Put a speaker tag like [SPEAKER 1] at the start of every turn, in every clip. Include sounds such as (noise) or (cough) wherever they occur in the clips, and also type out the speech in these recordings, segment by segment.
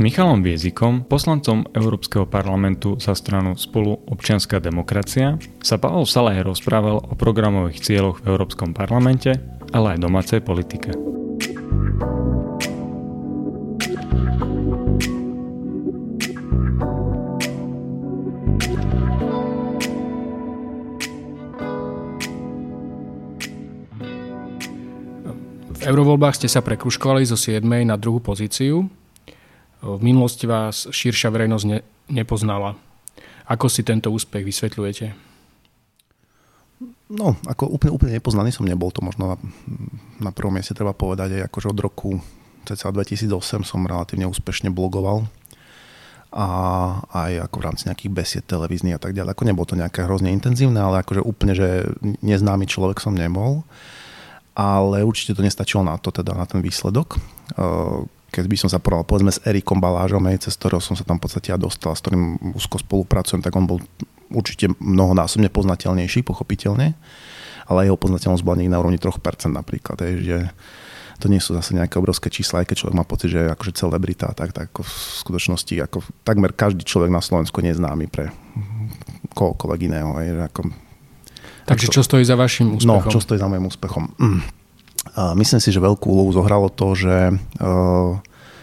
[SPEAKER 1] Michalom Viezikom, poslancom Európskeho parlamentu za stranu Spolu občianská demokracia, sa Pavel Salaj rozprával o programových cieľoch v Európskom parlamente, ale aj domácej politike.
[SPEAKER 2] V eurovoľbách ste sa prekruškovali zo 7. na druhú pozíciu. V minulosti vás širšia verejnosť ne, nepoznala. Ako si tento úspech vysvetľujete?
[SPEAKER 3] No, ako úplne, úplne nepoznaný som nebol, to možno na, na prvom mieste treba povedať, aj akože od roku cca 2008 som relatívne úspešne blogoval a aj ako v rámci nejakých besied televíznych a tak ďalej. Ako nebolo to nejaké hrozne intenzívne, ale akože úplne, že neznámy človek som nebol ale určite to nestačilo na to, teda na ten výsledok. Keď by som sa porovnal povedzme s Erikom Balážom, cez ktorého som sa tam v podstate ja dostal, s ktorým úzko spolupracujem, tak on bol určite mnohonásobne poznateľnejší, pochopiteľne, ale jeho poznateľnosť bola niekde na úrovni 3% napríklad, že to nie sú zase nejaké obrovské čísla, aj keď človek má pocit, že je akože celebrita, tak, tak ako v skutočnosti ako takmer každý človek na Slovensku je neznámy pre kohokoľvek iného. Aj, ako
[SPEAKER 2] Takže čo stojí za vašim
[SPEAKER 3] úspechom? No, čo stojí za môjim úspechom? Mm. Myslím si, že veľkú úlohu zohralo to, že uh,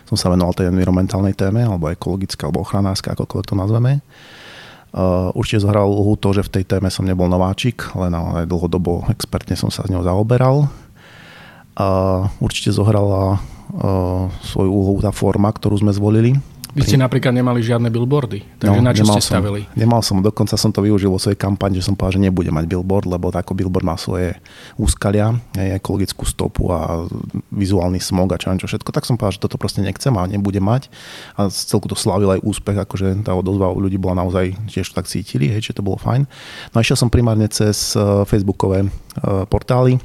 [SPEAKER 3] som sa venoval tej environmentálnej téme, alebo ekologická, alebo ochranárska, akokoľvek to nazveme. Uh, určite zohral úlohu to, že v tej téme som nebol nováčik, len aj dlhodobo expertne som sa s ňou zaoberal. Určite zohrala uh, svoju úlohu tá forma, ktorú sme zvolili,
[SPEAKER 2] vy ste napríklad nemali žiadne billboardy, takže no, na čo ste som, stavili?
[SPEAKER 3] Nemal som, dokonca som to využil vo svojej kampani, že som povedal, že nebudem mať billboard, lebo ako billboard má svoje úskalia, ekologickú stopu a vizuálny smog a čo, čo všetko, tak som povedal, že toto proste nechcem a nebudem mať. A celku to slavil aj úspech, akože tá odozva u ľudí bola naozaj, tiež tak cítili, hej, že to bolo fajn. No a išiel som primárne cez eh, facebookové eh, portály,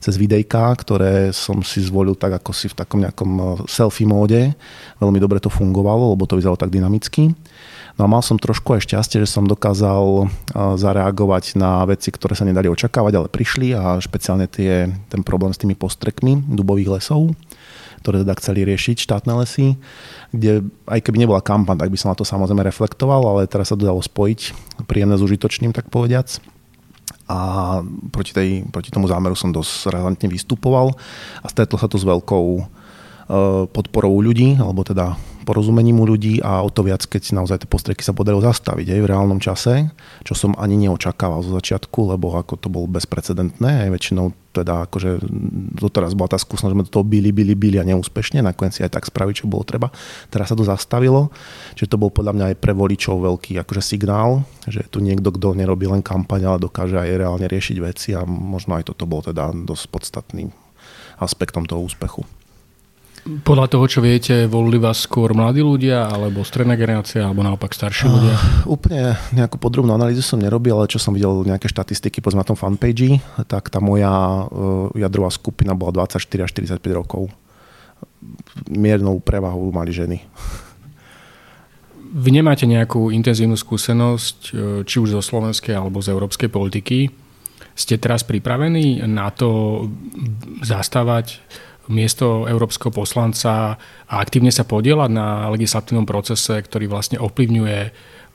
[SPEAKER 3] cez videjka, ktoré som si zvolil tak ako si v takom nejakom eh, selfie móde. Veľmi dobre to fungovalo, lebo to vyzeralo tak dynamicky. No a mal som trošku aj šťastie, že som dokázal eh, zareagovať na veci, ktoré sa nedali očakávať, ale prišli a špeciálne tie, ten problém s tými postrekmi dubových lesov, ktoré teda chceli riešiť štátne lesy, kde aj keby nebola kampaň, tak by som na to samozrejme reflektoval, ale teraz sa to dalo spojiť príjemné s užitočným, tak povediac a proti, tej, proti tomu zámeru som dosť razantne vystupoval a stretlo sa to s veľkou podporou ľudí, alebo teda porozumením u ľudí a o to viac, keď naozaj tie postreky sa podarilo zastaviť aj v reálnom čase, čo som ani neočakával zo začiatku, lebo ako to bolo bezprecedentné, aj väčšinou teda akože doteraz bola tá skúsenosť, že sme toho byli, byli, byli a neúspešne, nakoniec si aj tak spraviť, čo bolo treba. Teraz sa to zastavilo, čiže to bol podľa mňa aj pre voličov veľký akože signál, že tu niekto, kto nerobí len kampaň, ale dokáže aj reálne riešiť veci a možno aj toto bol teda dosť podstatným aspektom toho úspechu.
[SPEAKER 2] Podľa toho, čo viete, volili vás skôr mladí ľudia, alebo stredná generácia, alebo naopak starší ľudia?
[SPEAKER 3] Uh, úplne nejakú podrobnú analýzu som nerobil, ale čo som videl nejaké štatistiky na tom fanpage, tak tá moja uh, jadrová skupina bola 24 až 45 rokov. Miernou prevahou mali ženy.
[SPEAKER 2] Vy nemáte nejakú intenzívnu skúsenosť, e, či už zo slovenskej alebo z európskej politiky. Ste teraz pripravení na to zastávať miesto európskeho poslanca a aktívne sa podielať na legislatívnom procese, ktorý vlastne ovplyvňuje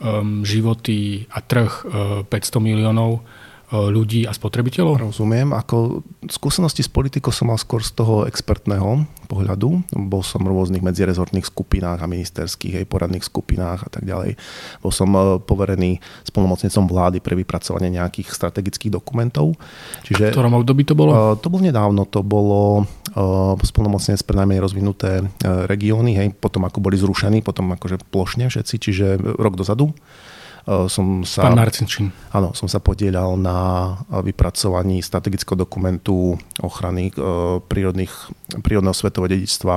[SPEAKER 2] um, životy a trh uh, 500 miliónov ľudí a spotrebiteľov?
[SPEAKER 3] Rozumiem. Ako skúsenosti s politikou som mal skôr z toho expertného pohľadu. Bol som v rôznych medzirezortných skupinách a ministerských, aj poradných skupinách a tak ďalej. Bol som e, poverený spolnomocnicom vlády pre vypracovanie nejakých strategických dokumentov.
[SPEAKER 2] Čiže, v ktorom období to bolo?
[SPEAKER 3] E, to bolo nedávno. To bolo uh, spolnomocnec pre najmenej rozvinuté regióny, hej, potom ako boli zrušení, potom akože plošne všetci, čiže rok dozadu.
[SPEAKER 2] Eh, som sa... Pán Marcinčín.
[SPEAKER 3] Áno, som sa podielal na vypracovaní strategického dokumentu ochrany prírodných, prírodného svetového dedičstva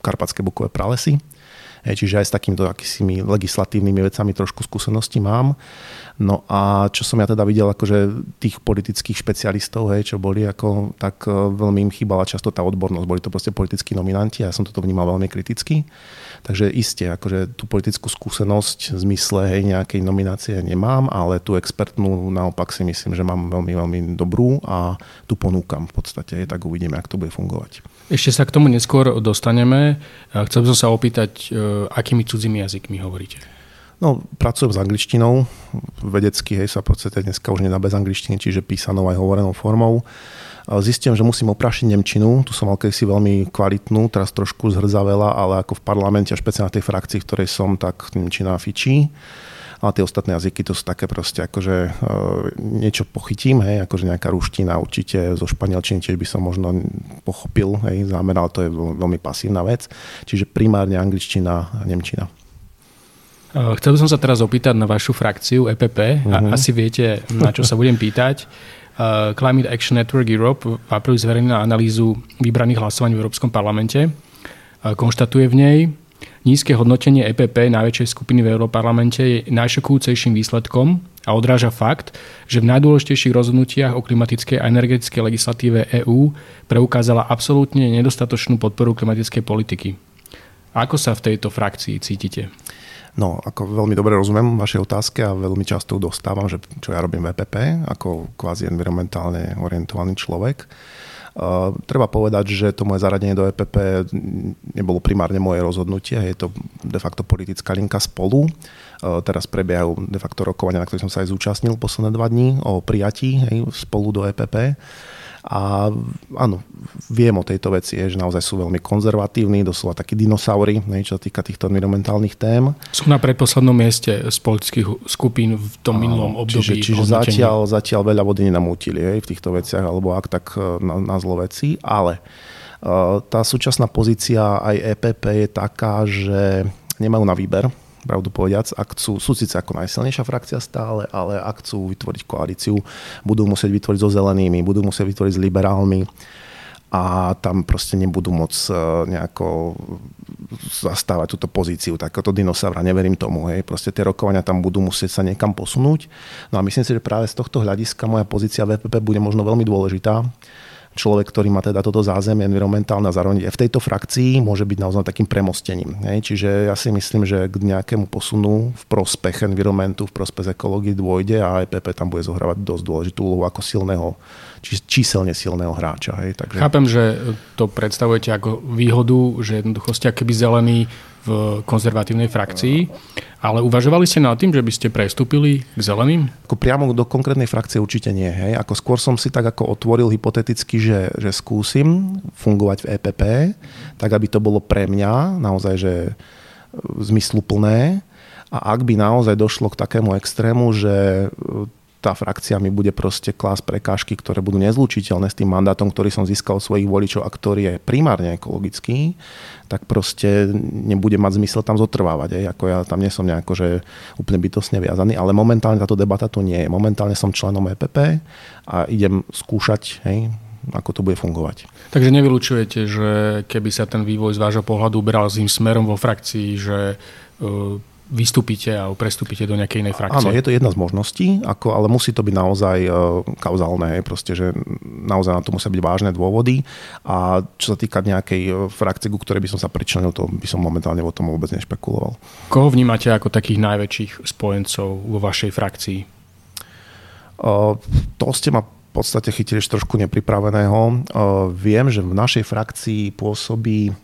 [SPEAKER 3] Karpatské bukové pralesy. čiže aj s takýmito akýsimi legislatívnymi vecami trošku skúsenosti mám. No a čo som ja teda videl, akože tých politických špecialistov, hej, čo boli, ako, tak e, veľmi im chýbala často tá odbornosť. Boli to proste politickí nominanti a ja som toto vnímal veľmi kriticky. Takže iste, akože tú politickú skúsenosť v zmysle hej, nejakej nominácie nemám, ale tú expertnú naopak si myslím, že mám veľmi, veľmi dobrú a tu ponúkam v podstate, tak uvidíme, ako to bude fungovať.
[SPEAKER 2] Ešte sa k tomu neskôr dostaneme. Chcel by som sa opýtať, e, akými cudzími jazykmi hovoríte?
[SPEAKER 3] No, pracujem s angličtinou. Vedecky hej, sa podstate dneska už nedá bez angličtiny, čiže písanou aj hovorenou formou. Zistím, že musím oprašiť Nemčinu, tu som mal kedysi veľmi kvalitnú, teraz trošku zhrzavela, ale ako v parlamente špeciálne tej frakcii, v ktorej som, tak Nemčina fičí. Ale tie ostatné jazyky to sú také proste, akože e, niečo pochytím, hej, akože nejaká ruština určite zo španielčiny tiež by som možno pochopil, hej, zameral, to je veľmi pasívna vec. Čiže primárne angličtina a nemčina.
[SPEAKER 2] Eh, chcel by som sa teraz opýtať na vašu frakciu EPP. Uh-huh. Mhm. Asi viete, na čo sa budem pýtať. Uh, Climate Action Network Europe v apríli zverejnila analýzu vybraných hlasovaní v Európskom parlamente. Uh, konštatuje v nej, nízke hodnotenie EPP najväčšej skupiny v Európarlamente je najšokujúcejším výsledkom a odráža fakt, že v najdôležitejších rozhodnutiach o klimatickej a energetickej legislatíve EÚ preukázala absolútne nedostatočnú podporu klimatickej politiky. Ako sa v tejto frakcii cítite?
[SPEAKER 3] No, ako veľmi dobre rozumiem vašej otázke a veľmi často dostávam, že čo ja robím v EPP, ako kvázi environmentálne orientovaný človek. Uh, treba povedať, že to moje zaradenie do EPP nebolo primárne moje rozhodnutie, je to de facto politická linka spolu. Uh, teraz prebiehajú de facto rokovania, na ktorých som sa aj zúčastnil posledné dva dní o prijatí hej, spolu do EPP. A áno, viem o tejto veci, že naozaj sú veľmi konzervatívni, doslova takí dinosaury, čo sa týka týchto environmentálnych tém.
[SPEAKER 2] Sú na predposlednom mieste z politických skupín v tom minulom období.
[SPEAKER 3] Čiže, čiže zatiaľ, zatiaľ veľa vody nenamútili hej, v týchto veciach, alebo ak tak e, na, na zlo veci, ale uh, tá súčasná pozícia aj EPP je taká, že nemajú na výber, pravdu povediac, ak chcú, sú síce ako najsilnejšia frakcia stále, ale ak chcú vytvoriť koalíciu, budú musieť vytvoriť so zelenými, budú musieť vytvoriť s liberálmi a tam proste nebudú môcť e, nejako zastávať túto pozíciu. Takéto dinosaura, neverím tomu, hej, proste tie rokovania tam budú musieť sa niekam posunúť. No a myslím si, že práve z tohto hľadiska moja pozícia VPP bude možno veľmi dôležitá, človek, ktorý má teda toto zázemie environmentálne a zároveň v tejto frakcii môže byť naozaj takým premostením. Čiže ja si myslím, že k nejakému posunu v prospech environmentu, v prospech ekológie dôjde a EPP tam bude zohrávať dosť dôležitú úlohu ako silného, či, číselne silného hráča. Hej?
[SPEAKER 2] Takže... Chápem, že to predstavujete ako výhodu, že jednoducho ste keby zelený v konzervatívnej frakcii, ale uvažovali ste nad tým, že by ste prestúpili k zeleným?
[SPEAKER 3] Ako priamo do konkrétnej frakcie určite nie. Hej. Ako skôr som si tak ako otvoril hypoteticky, že, že skúsim fungovať v EPP, tak aby to bolo pre mňa naozaj že e, zmysluplné. A ak by naozaj došlo k takému extrému, že e, tá frakcia mi bude proste klás prekážky, ktoré budú nezlučiteľné s tým mandátom, ktorý som získal od svojich voličov a ktorý je primárne ekologický, tak proste nebude mať zmysel tam zotrvávať. Aj. Ako ja tam nie som nejako, že úplne bytosne viazaný, ale momentálne táto debata tu nie je. Momentálne som členom EPP a idem skúšať, hej, ako to bude fungovať.
[SPEAKER 2] Takže nevylučujete, že keby sa ten vývoj z vášho pohľadu uberal tým smerom vo frakcii, že uh, vystúpite a prestúpite do nejakej inej frakcie.
[SPEAKER 3] Áno, je to jedna z možností, ako, ale musí to byť naozaj uh, kauzálne, proste, že naozaj na to musia byť vážne dôvody a čo sa týka nejakej uh, frakcie, ku ktorej by som sa pričlenil, to by som momentálne o tom vôbec nešpekuloval.
[SPEAKER 2] Koho vnímate ako takých najväčších spojencov vo vašej frakcii?
[SPEAKER 3] Uh, to ste ma podstate chytili trošku nepripraveného. E, viem, že v našej frakcii pôsobí e,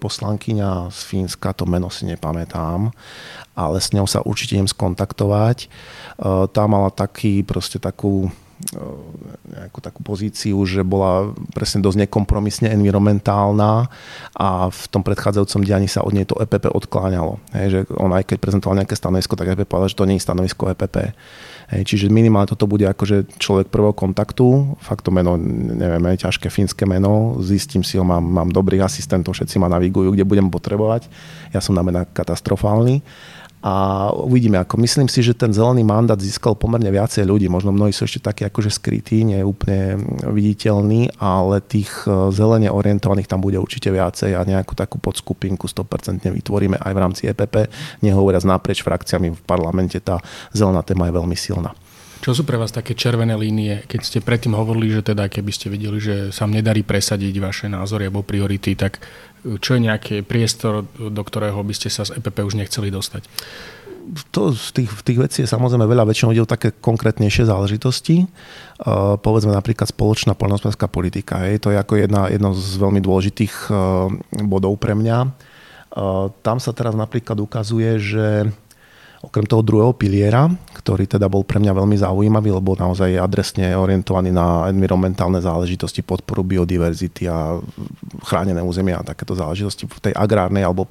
[SPEAKER 3] poslankyňa z Fínska, to meno si nepamätám, ale s ňou sa určite idem skontaktovať. E, tá mala taký, proste takú nejakú takú pozíciu, že bola presne dosť nekompromisne environmentálna a v tom predchádzajúcom dianí sa od nej to EPP odkláňalo. Hej, že on aj keď prezentoval nejaké stanovisko, tak EPP povedal, že to nie je stanovisko EPP. Hej, čiže minimálne toto bude akože človek prvého kontaktu, fakt to meno, neviem, je ťažké fínske meno, zistím si ho, mám, mám dobrých asistentov, všetci ma navigujú, kde budem potrebovať. Ja som na mena katastrofálny A uvidíme, ako myslím si, že ten zelený mandát získal pomerne viacej ľudí. Možno mnohí sú ešte takí akože skrytí, nie úplne viditeľný, ale tých e, zelene orientovaných tam bude určite viacej a nejakú takú podskupinku 100% vytvoríme aj v rámci EPP. Nehovoriac naprieč frakciami v parlamente, tá zelená téma je veľmi silná.
[SPEAKER 2] Čo sú pre vás také červené línie, keď ste predtým hovorili, že teda keby ste videli, že sa nedarí presadiť vaše názory alebo priority, tak čo je nejaký priestor, do ktorého by ste sa z EPP už nechceli dostať?
[SPEAKER 3] to z tých, tých vecí je samozrejme veľa, väčšinou ide o také konkrétnejšie záležitosti. Uh, povedzme napríklad spoločná poľnohospodárska politika. Hej. To je ako jedna, jedno z veľmi dôležitých uh, bodov pre mňa. Uh, tam sa teraz napríklad ukazuje, že Okrem toho druhého piliera, ktorý teda bol pre mňa veľmi zaujímavý, lebo naozaj je adresne orientovaný na environmentálne záležitosti, podporu biodiverzity a chránené územia a takéto záležitosti v tej agrárnej alebo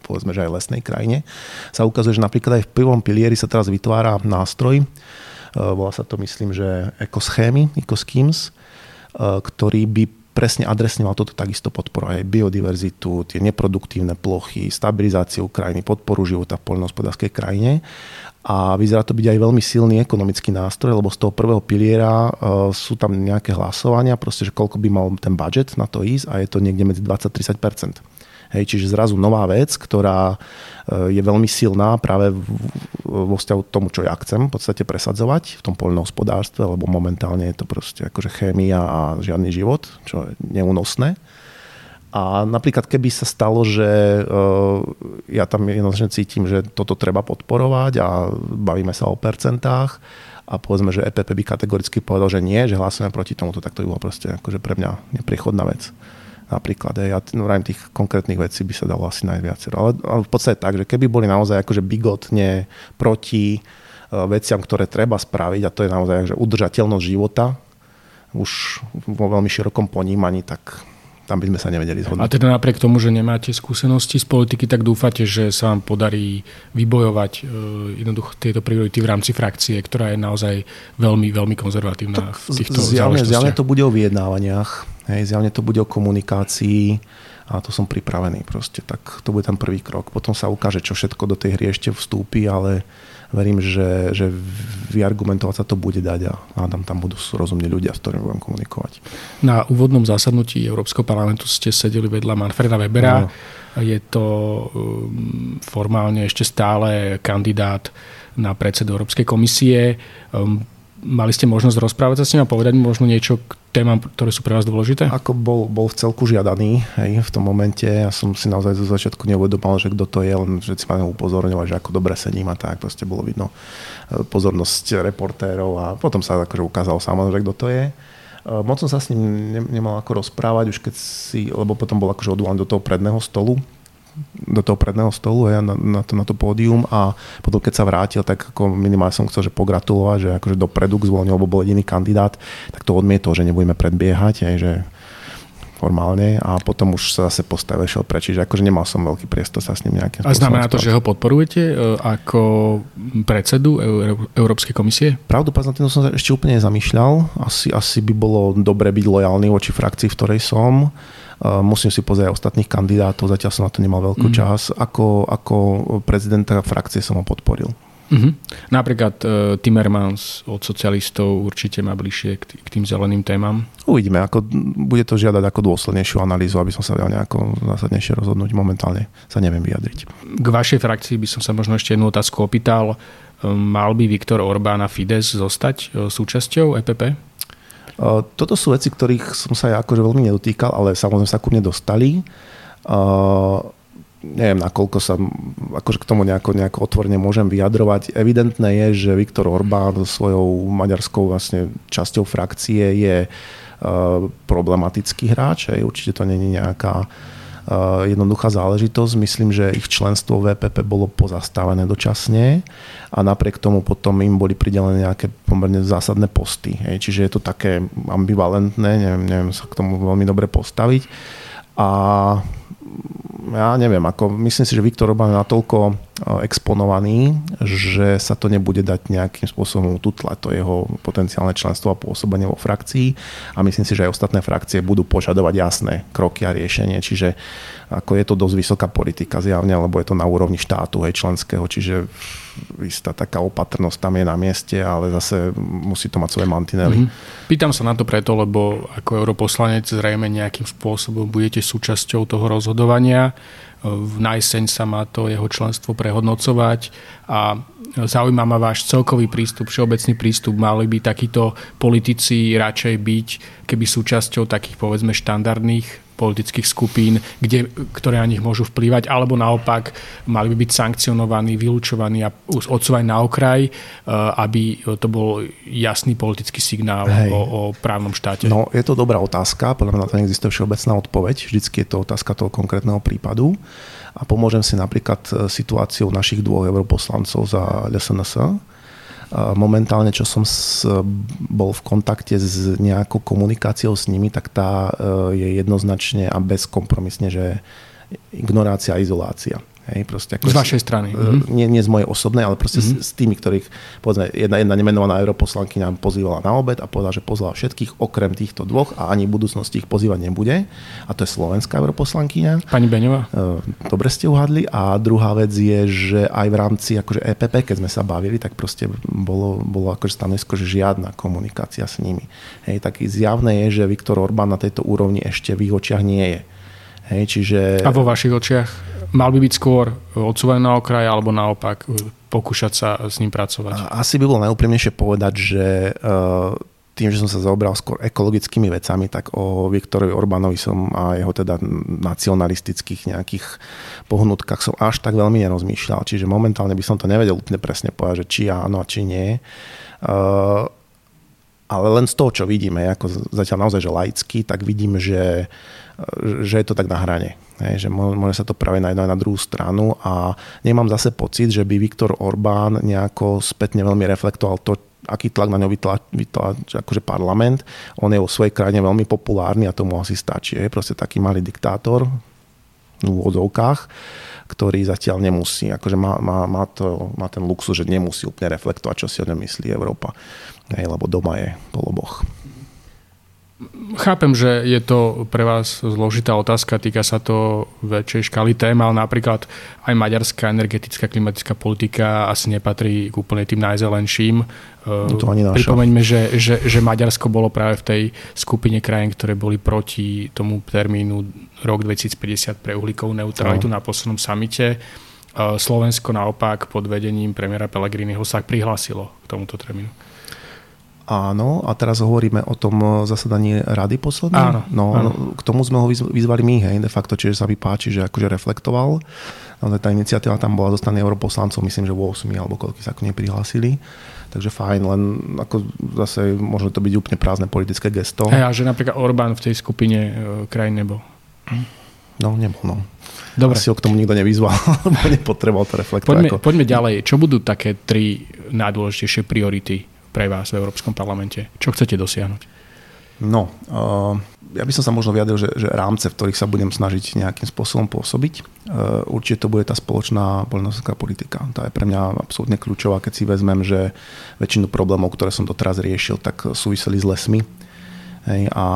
[SPEAKER 3] povedzme, že aj lesnej krajine, sa ukazuje, že napríklad aj v prvom pilieri sa teraz vytvára nástroj, e, volá sa to myslím, že ekoschémy, ecoschemes, e, ktorý by presne adresne toto takisto podporovať aj biodiverzitu, tie neproduktívne plochy, stabilizáciu krajiny, podporu života v poľnohospodárskej krajine. A vyzerá to byť aj veľmi silný ekonomický nástroj, lebo z toho prvého piliera uh, sú tam nejaké hlasovania, proste, že koľko by mal ten budget na to ísť a je to niekde medzi 20-30 Hej, čiže zrazu nová vec, ktorá e, je veľmi silná práve vo vzťahu k tomu, čo ja chcem v podstate presadzovať v tom poľnohospodárstve, lebo momentálne je to proste akože chémia a žiadny život, čo je neúnosné. A napríklad keby sa stalo, že uh, ja tam jednoznačne cítim, že toto treba podporovať a bavíme sa o percentách a povedzme, že EPP by kategoricky povedal, že nie, že hlasujeme proti tomuto, tak to by bolo proste akože pre mňa nepriechodná vec napríklad. Hej, ja vrajím tých konkrétnych vecí by sa dalo asi najviac. Ale, ale v podstate tak, že keby boli naozaj akože bigotne proti uh, veciam, ktoré treba spraviť, a to je naozaj že udržateľnosť života, už vo veľmi širokom ponímaní, tak tam by sme sa nevedeli zhodnúť.
[SPEAKER 2] A teda napriek tomu, že nemáte skúsenosti z politiky, tak dúfate, že sa vám podarí vybojovať uh, jednoducho tieto priority v rámci frakcie, ktorá je naozaj veľmi, veľmi konzervatívna tak v týchto zjavne,
[SPEAKER 3] zjavne to bude o vyjednávaniach Hej, zjavne to bude o komunikácii a to som pripravený proste. Tak to bude ten prvý krok. Potom sa ukáže, čo všetko do tej hry ešte vstúpi, ale verím, že, že vyargumentovať sa to bude dať a hádam, tam budú rozumní ľudia, s ktorými budem komunikovať.
[SPEAKER 2] Na úvodnom zásadnutí Európskeho parlamentu ste sedeli vedľa Manfreda Webera. No. Je to um, formálne ešte stále kandidát na predsedu Európskej komisie. Mali ste možnosť rozprávať sa s ním a povedať mu možno niečo k témam, ktoré sú pre vás dôležité?
[SPEAKER 3] Ako bol, bol v celku žiadaný hej, v tom momente. Ja som si naozaj zo začiatku neuvedomal, že kto to je, len že si ma upozorňovať, že ako dobre sedím a tak. Proste bolo vidno e, pozornosť reportérov a potom sa akože ukázalo samozrejme, kto to je. E, moc som sa s ním nemal ako rozprávať, už keď si, lebo potom bol akože odvolaný do toho predného stolu, do toho predného stolu ja, na, na, to, na to pódium a potom keď sa vrátil, tak ako minimálne som chcel že pogratulovať, že akože dopredu k zvoleniu, lebo bol jediný kandidát, tak to odmietol, že nebudeme predbiehať, aj, že formálne a potom už sa zase postavil, šiel preč, čiže akože nemal som veľký priestor sa s ním nejakým
[SPEAKER 2] A znamená to, že ho podporujete e, ako predsedu Európskej komisie?
[SPEAKER 3] Pravdu povedané, som sa ešte úplne nezamýšľal. Asi, asi by bolo dobre byť lojálny voči frakcii, v ktorej som musím si pozrieť ostatných kandidátov, zatiaľ som na to nemal veľký mm. čas. Ako, ako prezidenta frakcie som ho podporil.
[SPEAKER 2] Mm-hmm. Napríklad uh, Timmermans od socialistov určite má bližšie k, t- k tým zeleným témam.
[SPEAKER 3] Uvidíme, ako bude to žiadať ako dôslednejšiu analýzu, aby som sa vedel nejako zásadnejšie rozhodnúť. Momentálne sa neviem vyjadriť.
[SPEAKER 2] K vašej frakcii by som sa možno ešte jednu otázku opýtal. Mal by Viktor Orbán a Fides zostať súčasťou EPP?
[SPEAKER 3] Toto sú veci, ktorých som sa ja akože veľmi nedotýkal, ale samozrejme sa ku mne dostali. Uh, neviem, nakoľko sa akože k tomu nejako, nejako otvorene môžem vyjadrovať. Evidentné je, že Viktor Orbán so svojou maďarskou vlastne časťou frakcie je uh, problematický hráč. Určite to není nejaká Eh, jednoduchá záležitosť. Myslím, že ich členstvo v VPP bolo pozastavené dočasne a napriek tomu potom im boli pridelené nejaké pomerne zásadné posty. Hej. Čiže je to také ambivalentné, neviem, neviem sa k tomu veľmi dobre postaviť. A ja neviem, ako myslím si, že Viktor Orbán je natoľko exponovaný, že sa to nebude dať nejakým spôsobom ututlať to jeho potenciálne členstvo a pôsobenie vo frakcii. A myslím si, že aj ostatné frakcie budú požadovať jasné kroky a riešenie, čiže ako je to dosť vysoká politika zjavne, lebo je to na úrovni štátu, hej, členského, čiže istá taká opatrnosť tam je na mieste, ale zase musí to mať svoje mantinely.
[SPEAKER 2] Mm-hmm. Pýtam sa na to preto, lebo ako europoslanec zrejme nejakým spôsobom budete súčasťou toho rozhodovania. Na jeseň sa má to jeho členstvo prehodnocovať a zaujíma ma váš celkový prístup, všeobecný prístup. Mali by takíto politici radšej byť, keby súčasťou takých povedzme štandardných politických skupín, kde, ktoré na nich môžu vplývať, alebo naopak mali by byť sankcionovaní, vylúčovaní a odsúvaní na okraj, e, aby to bol jasný politický signál o, o právnom štáte?
[SPEAKER 3] No, je to dobrá otázka, podľa mňa na to neexistuje všeobecná odpoveď, vždycky je to otázka toho konkrétneho prípadu. A pomôžem si napríklad e, situáciou našich dvoch europoslancov za LSNS, Momentálne, čo som s, bol v kontakte s nejakou komunikáciou s nimi, tak tá e, je jednoznačne a bezkompromisne, že ignorácia a izolácia.
[SPEAKER 2] Hej, proste ako z vašej strany.
[SPEAKER 3] Uh, nie, nie z mojej osobnej, ale proste mm-hmm. s, s tými, ktorých, povedzme, jedna, jedna nemenovaná europoslankyňa pozývala na obed a povedala, že pozvala všetkých okrem týchto dvoch a ani v budúcnosti ich pozývať nebude. A to je slovenská europoslankyňa.
[SPEAKER 2] Pani Beňová. Uh,
[SPEAKER 3] dobre ste uhadli. A druhá vec je, že aj v rámci akože EPP, keď sme sa bavili, tak proste bolo, bolo akože stanovisko, že žiadna komunikácia s nimi. Hej, tak zjavné je, že Viktor Orbán na tejto úrovni ešte v ich očiach nie je. Hej, čiže...
[SPEAKER 2] A vo vašich očiach? Mal by byť skôr odsúvaný na okraj alebo naopak e, pokúšať sa s ním pracovať?
[SPEAKER 3] Asi by bolo najúprimnejšie povedať, že e, tým, že som sa zaobral skôr ekologickými vecami, tak o Viktorovi Orbánovi som a jeho teda nacionalistických nejakých pohnutkách som až tak veľmi nerozmýšľal. Čiže momentálne by som to nevedel úplne presne povedať, že či áno a či nie. Ale len z toho, čo vidíme, ako zatiaľ naozaj, že laicky, tak vidím, že, že je to tak na hrane. Hej, že môže sa to práve na jednu aj na druhú stranu a nemám zase pocit, že by Viktor Orbán nejako spätne veľmi reflektoval to, aký tlak na ňo vytla, vytla akože parlament. On je vo svojej krajine veľmi populárny a tomu asi stačí. Je proste taký malý diktátor v úvodzovkách, ktorý zatiaľ nemusí, akože má, má, má, to, má ten luxus, že nemusí úplne reflektovať, čo si o ňom myslí Európa hej, lebo doma je poloboch.
[SPEAKER 2] Chápem, že je to pre vás zložitá otázka, týka sa to väčšej škály tém, ale napríklad aj maďarská energetická klimatická politika asi nepatrí k úplne tým najzelenším.
[SPEAKER 3] No to ani
[SPEAKER 2] Pripomeňme, že, že, že Maďarsko bolo práve v tej skupine krajín, ktoré boli proti tomu termínu rok 2050 pre uhlíkovú neutralitu no. na poslednom samite. Slovensko naopak pod vedením premiéra Pellegriniho sa prihlásilo k tomuto termínu.
[SPEAKER 3] Áno, a teraz hovoríme o tom eh, zasadaní rady poslednej.
[SPEAKER 2] Áno,
[SPEAKER 3] no, áno. K tomu sme ho vyzvali my, hej, de facto, čiže sa mi páči, že akože reflektoval. Tá iniciatíva tam bola zo strany europoslancov, myslím, že 8 alebo koľko sa ako neprihlásili. Takže fajn, len ako zase môže to byť úplne prázdne politické gesto.
[SPEAKER 2] Hej, a že napríklad Orbán v tej skupine e, krajín nebol.
[SPEAKER 3] No, nebol, no. Dobre. Asi ho k tomu nikto nevyzval, (laughs) lebo nepotreboval to reflektovať.
[SPEAKER 2] Poďme, ako... poďme ďalej. Čo budú také tri najdôležitejšie priority pre vás v Európskom parlamente? Čo chcete dosiahnuť?
[SPEAKER 3] No, uh, ja by som sa možno vyjadril, že, že rámce, v ktorých sa budem snažiť nejakým spôsobom pôsobiť, uh, určite to bude tá spoločná poľnohospodárska politika. Tá je pre mňa absolútne kľúčová, keď si vezmem, že väčšinu problémov, ktoré som doteraz riešil, tak súviseli s lesmi. Hej, a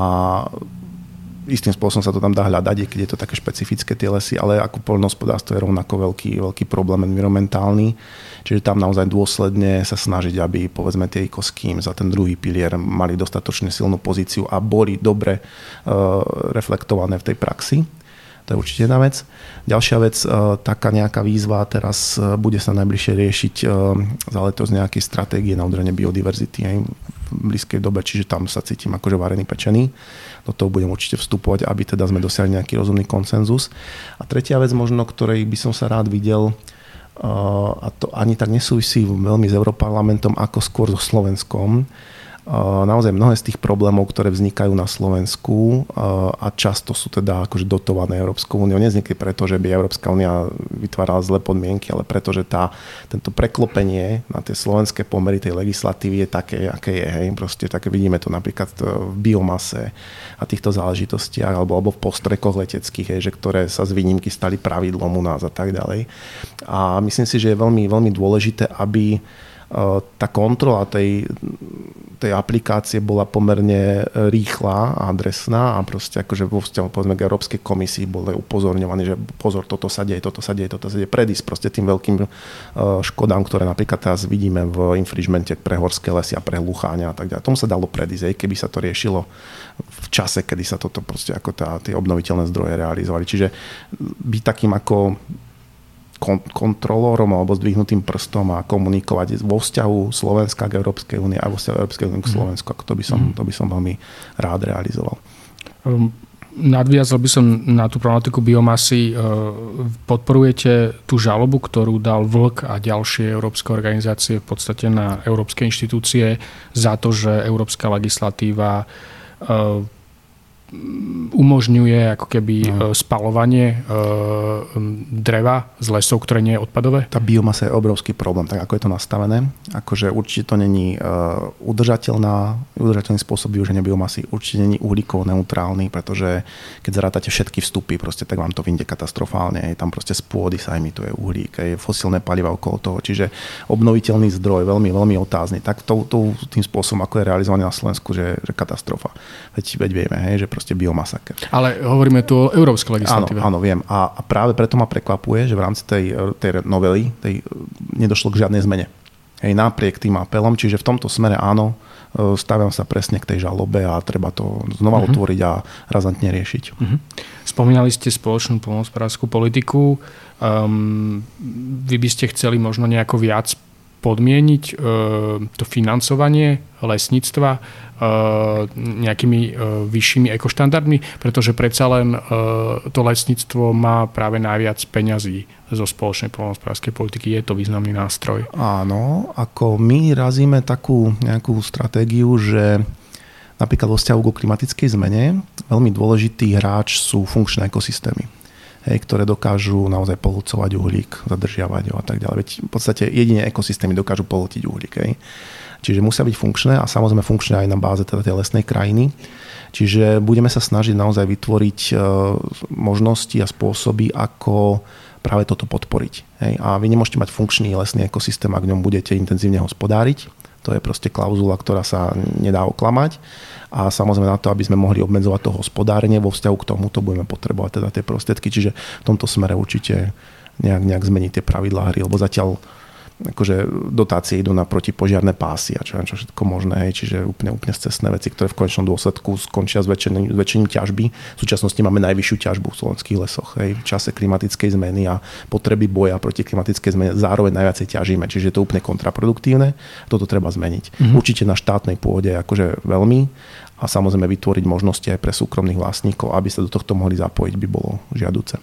[SPEAKER 3] istým spôsobom sa to tam dá hľadať, keď je to také špecifické tie lesy, ale ako poľnohospodárstvo je rovnako veľký, veľký problém environmentálny. Čiže tam naozaj dôsledne sa snažiť, aby povedzme tie ekoským za ten druhý pilier mali dostatočne silnú pozíciu a boli dobre uh, reflektované v tej praxi. To je určite jedna vec. Ďalšia vec, uh, taká nejaká výzva teraz uh, bude sa najbližšie riešiť záležitosť nejakej stratégie na udržanie biodiverzity aj v blízkej dobe, čiže tam sa cítim akože varený pečený. Do toho budem určite vstupovať, aby teda sme dosiahli nejaký rozumný konsenzus. A tretia vec možno, ktorej by som sa rád videl, a to ani tak nesúvisí veľmi s Európarlamentom, ako skôr so Slovenskom, naozaj mnohé z tých problémov, ktoré vznikajú na Slovensku a často sú teda akože dotované Európskou úniou, nevznikli preto, že by Európska únia vytvárala zlé podmienky, ale preto, že tá, tento preklopenie na tie slovenské pomery tej legislatívy je také, aké je. Hej. Proste také vidíme to napríklad v biomase a týchto záležitostiach, alebo, alebo v postrekoch leteckých, hej, že ktoré sa z výnimky stali pravidlom u nás a tak ďalej. A myslím si, že je veľmi, veľmi dôležité, aby tá kontrola tej, tej aplikácie bola pomerne rýchla a adresná a proste akože vo vzťahu povedzme k Európskej komisii boli upozorňovaní, že pozor, toto sa deje, toto sa deje, toto sa deje, predísť proste tým veľkým e, škodám, ktoré napríklad teraz vidíme v infringemente pre horské lesy a pre hlucháňa a tak ďalej. Tomu sa dalo predísť, aj keby sa to riešilo v čase, kedy sa toto proste ako tá, tie obnoviteľné zdroje realizovali. Čiže byť takým ako kontrolorom alebo zdvihnutým prstom a komunikovať vo vzťahu Slovenska k Európskej únie a vo vzťahu Európskej únie k mhm. Slovensku. To by som, mhm. to by som veľmi rád realizoval.
[SPEAKER 2] Um, nadviazal by som na tú problematiku biomasy. Uh, podporujete tú žalobu, ktorú dal VLK a ďalšie európske organizácie v podstate na európske inštitúcie za to, že európska legislatíva uh, umožňuje ako keby no. spalovanie e, dreva z lesov, ktoré nie je odpadové?
[SPEAKER 3] Tá biomasa je obrovský problém, tak ako je to nastavené. Akože určite to není e, udržateľná, udržateľný spôsob využenia biomasy, určite není uhlíkovo neutrálny, pretože keď zrátate všetky vstupy, proste, tak vám to vyjde katastrofálne. Je tam proste z pôdy sa emituje uhlík, je fosilné paliva okolo toho, čiže obnoviteľný zdroj, veľmi, veľmi otázny. Tak to, to, tým spôsobom, ako je realizovaný na Slovensku, že, že katastrofa. Veď, veď vieme, hej, že proste biomasaker.
[SPEAKER 2] Ale hovoríme tu o európskej legislatíve.
[SPEAKER 3] Áno, áno, viem. A, a práve preto ma prekvapuje, že v rámci tej, tej novely tej, nedošlo k žiadnej zmene. Hej, napriek tým apelom, čiže v tomto smere áno, e, staviam sa presne k tej žalobe a treba to znova uh-huh. otvoriť a razantne riešiť. Uh-huh.
[SPEAKER 2] Spomínali ste spoločnú polnospodárskú politiku. Um, vy by ste chceli možno nejako viac podmieniť uh, to financovanie lesníctva uh, nejakými uh, vyššími ekoštandardmi, pretože predsa len to lesníctvo má práve najviac peňazí zo spoločnej poľnohospodárskej politiky. Je to významný nástroj.
[SPEAKER 3] Áno, ako my razíme takú nejakú stratégiu, že napríklad vo vzťahu ku klimatickej zmene veľmi dôležitý hráč sú funkčné ekosystémy hej, ktoré dokážu naozaj pohlcovať uhlík, zadržiavať ho a tak ďalej. Veď v podstate jedine ekosystémy dokážu pohltiť uhlík. Hej. Čiže musia byť funkčné a samozrejme funkčné aj na báze teda tej lesnej krajiny. Čiže budeme sa snažiť naozaj vytvoriť e, možnosti a spôsoby, ako práve toto podporiť. Hej. A vy nemôžete mať funkčný lesný ekosystém, ak v ňom budete intenzívne hospodáriť. To je proste klauzula, ktorá sa nedá oklamať. A samozrejme na to, aby sme mohli obmedzovať to hospodárenie vo vzťahu k tomuto budeme potrebovať teda tie prostriedky, čiže v tomto smere určite nejak, nejak zmeniť tie pravidlá hry, lebo zatiaľ akože dotácie idú na protipožiarné pásy a čo, čo všetko možné, hej, čiže úplne, úplne cestné veci, ktoré v konečnom dôsledku skončia s väčšením, väčšením ťažby. V súčasnosti máme najvyššiu ťažbu v slovenských lesoch hej, v čase klimatickej zmeny a potreby boja proti klimatickej zmene zároveň najviacej ťažíme, čiže je to úplne kontraproduktívne. Toto treba zmeniť. Mm-hmm. Určite na štátnej pôde akože veľmi a samozrejme vytvoriť možnosti aj pre súkromných vlastníkov, aby sa do tohto mohli zapojiť, by bolo žiaduce.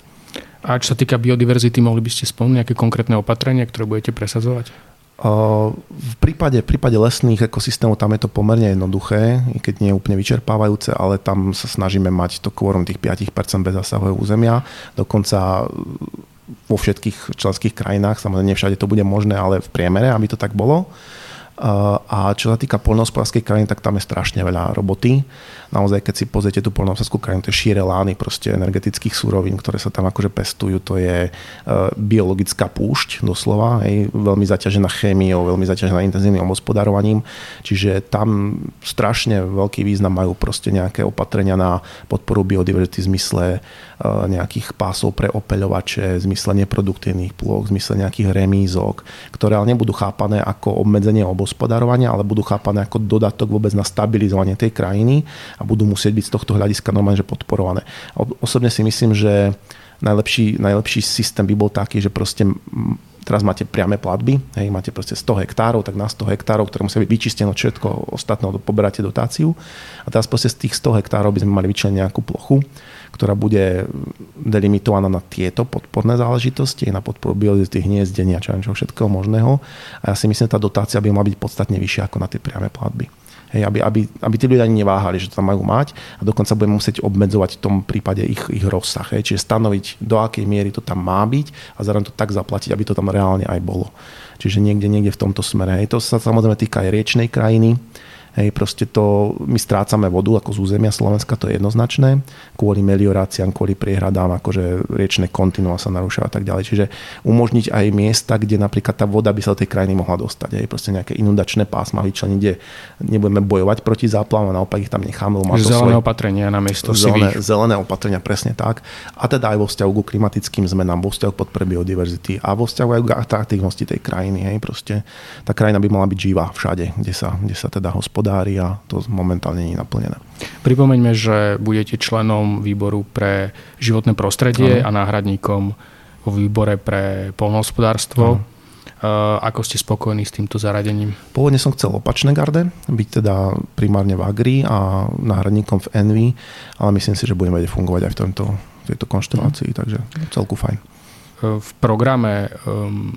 [SPEAKER 2] A čo sa týka biodiverzity, mohli by ste spomnúť nejaké konkrétne opatrenia, ktoré budete presadzovať?
[SPEAKER 3] V prípade, v prípade lesných ekosystémov tam je to pomerne jednoduché, keď nie je úplne vyčerpávajúce, ale tam sa snažíme mať to kvorum tých 5% bez zásahového územia. Dokonca vo všetkých členských krajinách, samozrejme všade to bude možné, ale v priemere, aby to tak bolo. A čo sa týka poľnohospodárskej krajiny, tak tam je strašne veľa roboty. Naozaj, keď si pozriete tú poľnohospodárskú krajinu, to je šíre lány proste energetických súrovín, ktoré sa tam akože pestujú. To je e, biologická púšť doslova, hej, veľmi zaťažená chémiou, veľmi zaťažená intenzívnym hospodárovaním. Čiže tam strašne veľký význam majú proste nejaké opatrenia na podporu biodiverzity v zmysle nejakých pásov pre opeľovače, v zmysle neproduktívnych plôch, v zmysle nejakých remízok, ktoré ale nebudú chápané ako obmedzenie obos hospodárovania, ale budú chápané ako dodatok vôbec na stabilizovanie tej krajiny a budú musieť byť z tohto hľadiska normálne že podporované. Osobne si myslím, že najlepší, najlepší systém by bol taký, že proste teraz máte priame platby, hej, máte proste 100 hektárov, tak na 100 hektárov, ktoré musia byť vyčistené všetko ostatné, poberáte dotáciu. A teraz proste z tých 100 hektárov by sme mali vyčleniť nejakú plochu, ktorá bude delimitovaná na tieto podporné záležitosti, na podporu biodiverzity, hniezdenia, čo, čo všetkého možného. A ja si myslím, že tá dotácia by mala byť podstatne vyššia ako na tie priame platby. Hej, aby, aby, aby tí ľudia ani neváhali, že to tam majú mať a dokonca budeme musieť obmedzovať v tom prípade ich, ich rozsah. Hej, čiže stanoviť, do akej miery to tam má byť a zároveň to tak zaplatiť, aby to tam reálne aj bolo. Čiže niekde, niekde v tomto smere. Hej, to sa samozrejme týka aj riečnej krajiny, Hej, proste to, my strácame vodu ako z územia Slovenska, to je jednoznačné, kvôli melioráciám, kvôli priehradám, akože riečne kontinua sa narúšajú a tak ďalej. Čiže umožniť aj miesta, kde napríklad tá voda by sa do tej krajiny mohla dostať. Hej, proste nejaké inundačné pásma vyčleniť, kde nebudeme bojovať proti záplavom, a naopak ich tam necháme.
[SPEAKER 2] Má zelené svoje, opatrenia na miesto
[SPEAKER 3] zelené, zelené opatrenia, presne tak. A teda aj vo vzťahu k klimatickým zmenám, vo vzťahu podpore biodiverzity a vo vzťahu aj k atraktívnosti tej krajiny. Hej, proste tá krajina by mala byť živá všade, kde sa, kde sa teda hospodári hospodári a to momentálne nie je naplnené.
[SPEAKER 2] Pripomeňme, že budete členom výboru pre životné prostredie ano. a náhradníkom vo výbore pre polnohospodárstvo. Uh, ako ste spokojní s týmto zaradením?
[SPEAKER 3] Pôvodne som chcel opačné garde, byť teda primárne v Agri a náhradníkom v Envy, ale myslím si, že budeme vedieť fungovať aj v tomto, tejto konštelácii, takže celku fajn.
[SPEAKER 2] V programe um,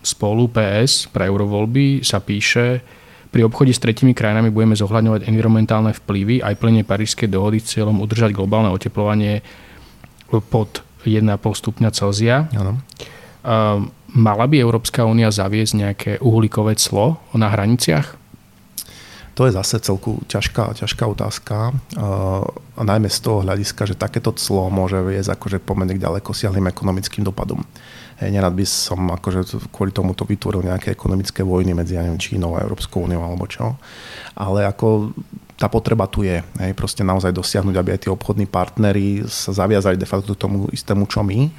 [SPEAKER 2] spolu PS pre eurovoľby sa píše, pri obchode s tretimi krajinami budeme zohľadňovať environmentálne vplyvy aj plne Parížskej dohody s cieľom udržať globálne oteplovanie pod 1,5 stupňa Celzia. Ano. Mala by Európska únia zaviesť nejaké uhlíkové clo na hraniciach?
[SPEAKER 3] To je zase celku ťažká, ťažká otázka. A najmä z toho hľadiska, že takéto clo môže viesť akože pomerne k ďaleko siahlým ekonomickým dopadom. Hej, nerad by som akože kvôli tomu to vytvoril nejaké ekonomické vojny medzi ja neviem, Čínou a Európskou úniou alebo čo. Ale ako tá potreba tu je. Hej, proste naozaj dosiahnuť, aby aj tí obchodní partnery sa zaviazali de facto tomu istému, čo my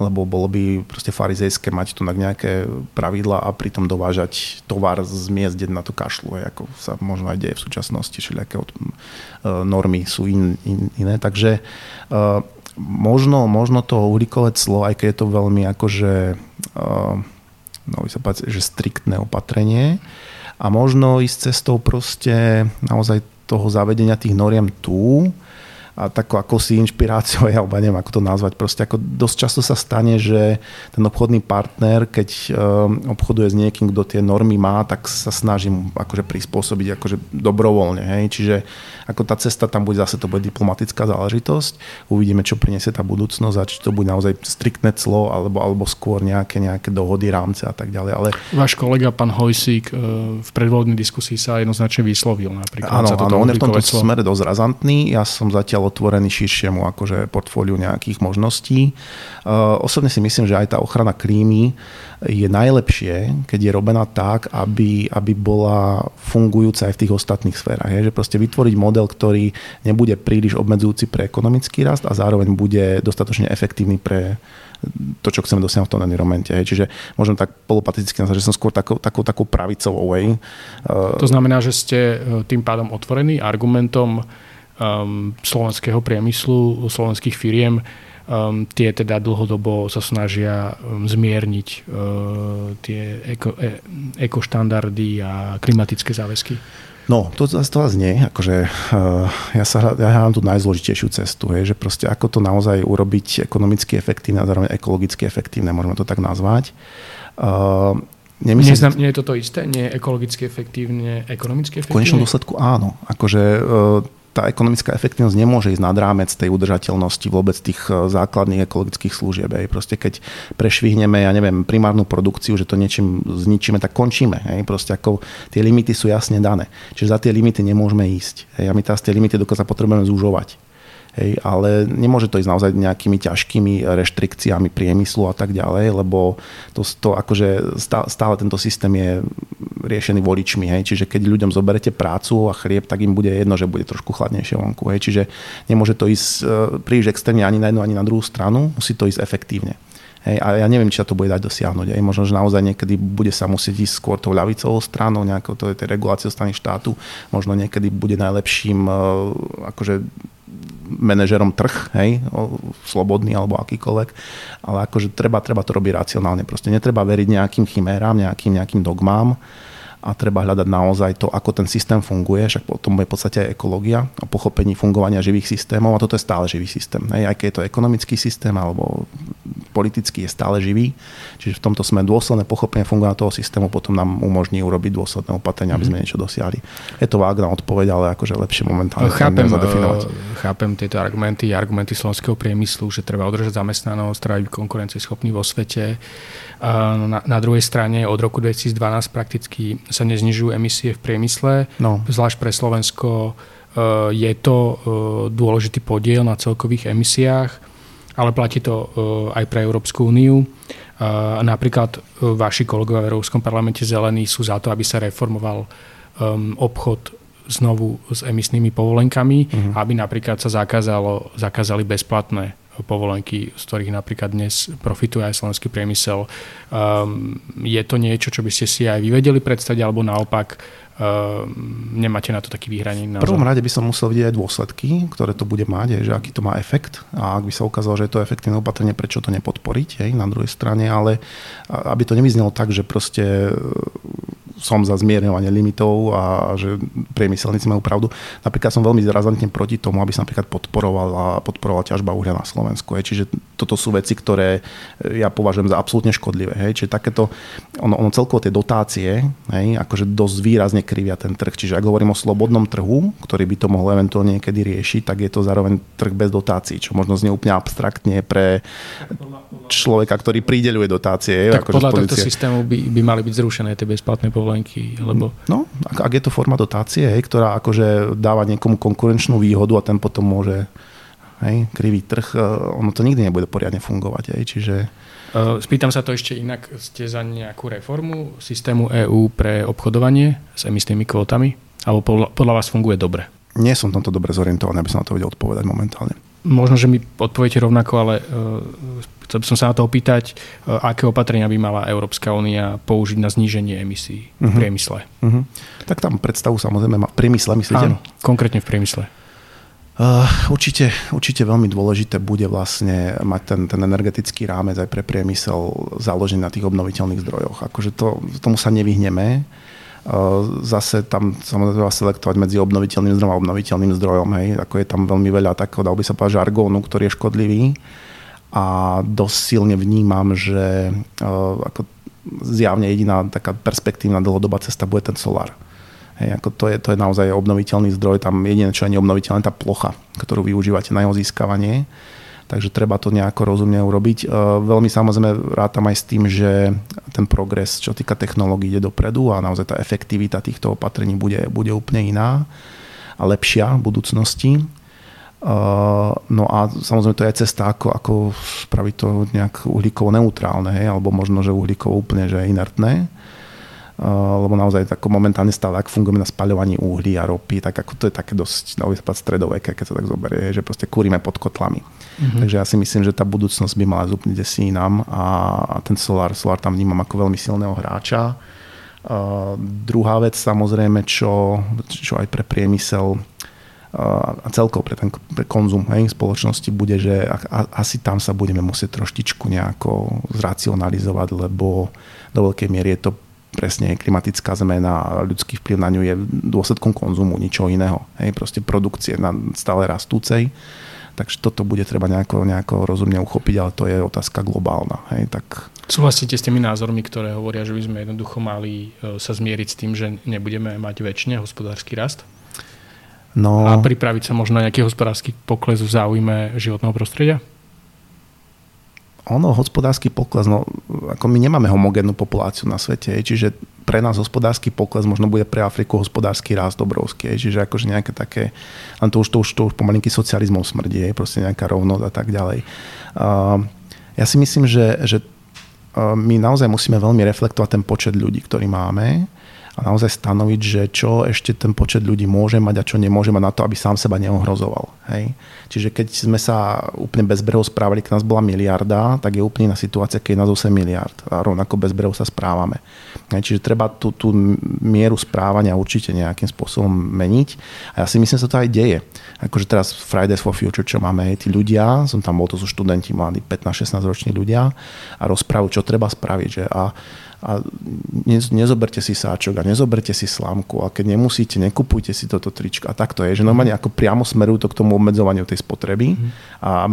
[SPEAKER 3] lebo bolo by proste farizejské mať tu nejaké pravidla a pritom dovážať tovar z miest, kde na to kašľú, ako sa možno aj deje v súčasnosti, všelijaké e, normy sú in, in, iné. Takže uh, možno, možno to uhlíkové clo, aj keď je to veľmi akože, uh, no, sa povedať, že striktné opatrenie. A možno ísť cestou proste naozaj toho zavedenia tých noriem tu, a takou ako si inšpiráciou, (laughs) ja neviem, ako to nazvať, proste ako dosť často sa stane, že ten obchodný partner, keď um, obchoduje s niekým, kto tie normy má, tak sa snaží mu akože prispôsobiť akože dobrovoľne. Hej? Čiže ako tá cesta tam bude zase, to bude diplomatická záležitosť. Uvidíme, čo priniesie tá budúcnosť a či to bude naozaj striktné clo alebo, alebo skôr nejaké, nejaké dohody, rámce a tak ďalej. Ale...
[SPEAKER 2] Váš kolega, pán Hojsík, e, v predvolebnej diskusii sa jednoznačne vyslovil napríklad.
[SPEAKER 3] Áno, áno on je v tomto smere dosť razantný. Ja som zatiaľ otvorený širšiemu akože portfóliu nejakých možností. Uh, osobne si myslím, že aj tá ochrana klímy je najlepšie, keď je robená tak, aby, aby bola fungujúca aj v tých ostatných sférach. Je, že proste vytvoriť model, ktorý nebude príliš obmedzujúci pre ekonomický rast a zároveň bude dostatočne efektívny pre to, čo chceme dosiahnuť v tom environmente. Hej. Čiže môžem tak polopaticky nazvať, že som skôr takou, takou, takou pravicovou way.
[SPEAKER 2] To znamená, že ste e, tým pádom otvorení argumentom um, slovenského priemyslu, slovenských firiem, um, tie teda dlhodobo sa snažia um, zmierniť uh, tie eko, e, ekoštandardy a klimatické záväzky?
[SPEAKER 3] No, to zase to nie. Akože, uh, ja, sa, ja hľadám tú najzložitejšiu cestu, je, že proste ako to naozaj urobiť ekonomicky efektívne a zároveň ekologicky efektívne, môžeme to tak nazvať. Uh,
[SPEAKER 2] Nemyslím, Neznam, nie je toto isté? Nie je ekologicky efektívne, ekonomicky efektívne?
[SPEAKER 3] V konečnom dôsledku áno. Akože uh, tá ekonomická efektivnosť nemôže ísť nad rámec tej udržateľnosti vôbec tých e, základných ekologických služieb. Hej. Proste keď prešvihneme, ja neviem, primárnu produkciu, že to niečím zničíme, tak končíme. Hej. Proste ako tie limity sú jasne dané. Čiže za tie limity nemôžeme ísť. Hej. A my teraz tie limity dokonca potrebujeme zúžovať. Hej, ale nemôže to ísť naozaj nejakými ťažkými reštrikciami priemyslu a tak ďalej, lebo to, to akože stále tento systém je riešený voličmi. Hej. Čiže keď ľuďom zoberete prácu a chlieb, tak im bude jedno, že bude trošku chladnejšie vonku. Hej. Čiže nemôže to ísť e, príliš extrémne ani na jednu, ani na druhú stranu. Musí to ísť efektívne. Hej, a ja neviem, či sa to bude dať dosiahnuť. Hej. Možno, že naozaj niekedy bude sa musieť ísť skôr tou ľavicovou stranou, nejakou tej reguláciou strany štátu. Možno niekedy bude najlepším e, akože manažerom trh, hej, slobodný alebo akýkoľvek, ale akože treba, treba to robiť racionálne. Proste netreba veriť nejakým chiméram, nejakým, nejakým dogmám, a treba hľadať naozaj to, ako ten systém funguje, však potom je v podstate aj ekológia o pochopení fungovania živých systémov a toto je stále živý systém. Hej, aj keď je to ekonomický systém alebo politický je stále živý, čiže v tomto sme dôsledné pochopenie fungovania toho systému potom nám umožní urobiť dôsledné opatrenia, aby sme mhm. niečo dosiahli. Je to vágna odpoveď, ale akože lepšie momentálne
[SPEAKER 2] chápem, zadefinovať. Eh, chápem tieto argumenty, argumenty slovenského priemyslu, že treba udržať zamestnanosť, treba byť konkurencieschopný vo svete. Na, na druhej strane od roku 2012 prakticky sa neznižujú emisie v priemysle. No. Zvlášť pre Slovensko e, je to e, dôležitý podiel na celkových emisiách, ale platí to e, aj pre Európsku úniu. Napríklad vaši kolegovia v Európskom parlamente zelení sú za to, aby sa reformoval obchod znovu s emisnými povolenkami, uh-huh. aby napríklad sa zakázalo, zakázali bezplatné povolenky, z ktorých napríklad dnes profituje aj slovenský priemysel. Um, je to niečo, čo by ste si aj vyvedeli predstaviť, alebo naopak um, nemáte na to taký vyhranený
[SPEAKER 3] názor? V prvom rade by som musel vidieť aj dôsledky, ktoré to bude mať, že aký to má efekt. A ak by sa ukázalo, že je to efektívne opatrenie, prečo to nepodporiť hej, na druhej strane, ale aby to nevyznelo tak, že proste som za zmierňovanie limitov a že priemyselníci majú pravdu. Napríklad som veľmi razantne proti tomu, aby sa napríklad podporovala, podporovala ťažba uhlia na Slovensku. Čiže toto sú veci, ktoré ja považujem za absolútne škodlivé. Hej. Čiže takéto, ono, ono celkovo tie dotácie, hej, akože dosť výrazne krivia ten trh. Čiže ak hovorím o slobodnom trhu, ktorý by to mohol eventuálne niekedy riešiť, tak je to zároveň trh bez dotácií, čo možno znie úplne abstraktne pre človeka, ktorý prideľuje dotácie.
[SPEAKER 2] Tak akože podľa tohto systému by, by mali byť zrušené tie bezplatné povolenia dovolenky? Lebo...
[SPEAKER 3] No, ak, ak je to forma dotácie, hej, ktorá akože dáva niekomu konkurenčnú výhodu a ten potom môže hej, krivý trh, e, ono to nikdy nebude poriadne fungovať. Hej, čiže...
[SPEAKER 2] E, spýtam sa to ešte inak, ste za nejakú reformu systému EÚ pre obchodovanie s emisnými kvótami? Alebo podľa, podľa vás funguje dobre?
[SPEAKER 3] Nie som tomto dobre zorientovaný, aby som na to vedel odpovedať momentálne.
[SPEAKER 2] Možno, že mi odpoviete rovnako, ale uh, Chcel by som sa na to opýtať, e, aké opatrenia by mala Európska únia použiť na zníženie emisí uh-huh. v mhm. priemysle. Uh-huh.
[SPEAKER 3] Tak tam predstavu samozrejme priemysle, myslíte?
[SPEAKER 2] Áno, konkrétne v priemysle.
[SPEAKER 3] Uh, určite, určite veľmi dôležité bude vlastne mať ten, ten energetický rámec aj pre priemysel založený na tých obnoviteľných zdrojoch. Akože to, tomu sa nevyhneme. Uh, zase tam samozrejme treba selektovať medzi obnoviteľným zdrojom a obnoviteľným zdrojom. Hej. Ako je tam veľmi veľa takého, dal by sa povedať, žargónu, ktorý je škodlivý a dosť silne vnímam, že uh, ako zjavne jediná taká perspektívna dlhodobá cesta bude ten solár. Hej, ako to, je, to je naozaj obnoviteľný zdroj, tam jediné, čo je neobnoviteľné, tá plocha, ktorú využívate na jeho získavanie. Takže treba to nejako rozumne urobiť. Uh, veľmi samozrejme rátam aj s tým, že ten progres, čo týka technológií, ide dopredu a naozaj tá efektivita týchto opatrení bude, bude úplne iná a lepšia v budúcnosti. Uh, no a samozrejme to je cesta, ako, ako spraviť to nejak uhlíkovo neutrálne, alebo možno, že uhlíkovo úplne že inertné. Lebo naozaj tako momentálne stále, ak fungujeme na spaľovaní uhlí a ropy, tak ako to je také dosť no, stredoveké, keď sa tak zoberie, že proste kúrime pod kotlami. Mm-hmm. Takže ja si myslím, že tá budúcnosť by mala zúpniť si inám a, ten solár, solár tam vnímam ako veľmi silného hráča. Uh, druhá vec samozrejme, čo, čo aj pre priemysel a celkovo pre ten pre konzum hej, spoločnosti bude, že a, a, asi tam sa budeme musieť troštičku nejako zracionalizovať, lebo do veľkej miery je to presne klimatická zmena ľudský vplyv na ňu je dôsledkom konzumu, ničo iného. Hej, proste produkcie na stále rastúcej. Takže toto bude treba nejako, nejako rozumne uchopiť, ale to je otázka globálna. Hej, tak...
[SPEAKER 2] Súhlasíte s tými názormi, ktoré hovoria, že by sme jednoducho mali e, sa zmieriť s tým, že nebudeme mať väčšine hospodársky rast? No... A pripraviť sa možno na nejaký hospodársky pokles v záujme životného prostredia?
[SPEAKER 3] Ono, hospodársky pokles, no ako my nemáme homogénnu populáciu na svete, čiže pre nás hospodársky pokles možno bude pre Afriku hospodársky rast obrovský, čiže akože nejaké také, len to už, to už, to už pomalinky socializmom smrdí, proste nejaká rovnosť a tak ďalej. Uh, ja si myslím, že, že my naozaj musíme veľmi reflektovať ten počet ľudí, ktorý máme a naozaj stanoviť, že čo ešte ten počet ľudí môže mať a čo nemôže mať na to, aby sám seba neohrozoval. Hej? Čiže keď sme sa úplne bezbreho správali, keď nás bola miliarda, tak je úplne na situácia, keď je nás 8 miliard. A rovnako bezbreho sa správame. Hej? Čiže treba tú, tú mieru správania určite nejakým spôsobom meniť. A ja si myslím, že sa to aj deje. Akože teraz Fridays for Future, čo máme, tí ľudia, som tam bol, to sú študenti mladí, 15-16 roční ľudia a rozprávajú, čo treba spraviť. Že? A a nezoberte si sáčok a nezoberte si slámku a keď nemusíte, nekupujte si toto tričko. A tak to je, že normálne ako priamo smerujú to k tomu obmedzovaniu tej spotreby a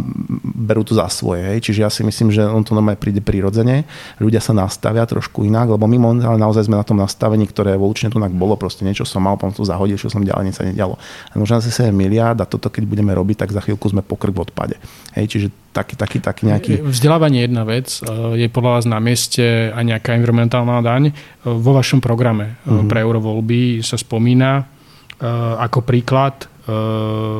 [SPEAKER 3] berú to za svoje. Hej. Čiže ja si myslím, že on to normálne príde prirodzene. Ľudia sa nastavia trošku inak, lebo my momentálne naozaj sme na tom nastavení, ktoré evolučne tu bolo, proste niečo som mal, potom to zahodil, čo som ďalej, nič sa nedialo. A možno 7 miliard a toto keď budeme robiť, tak za chvíľku sme pokrk v odpade. Hej, čiže taký, taký, taký nejaký...
[SPEAKER 2] Vzdelávanie je jedna vec. E, je podľa vás na mieste aj nejaká environmentálna daň. E, vo vašom programe uh-huh. pre eurovoľby sa spomína ako príklad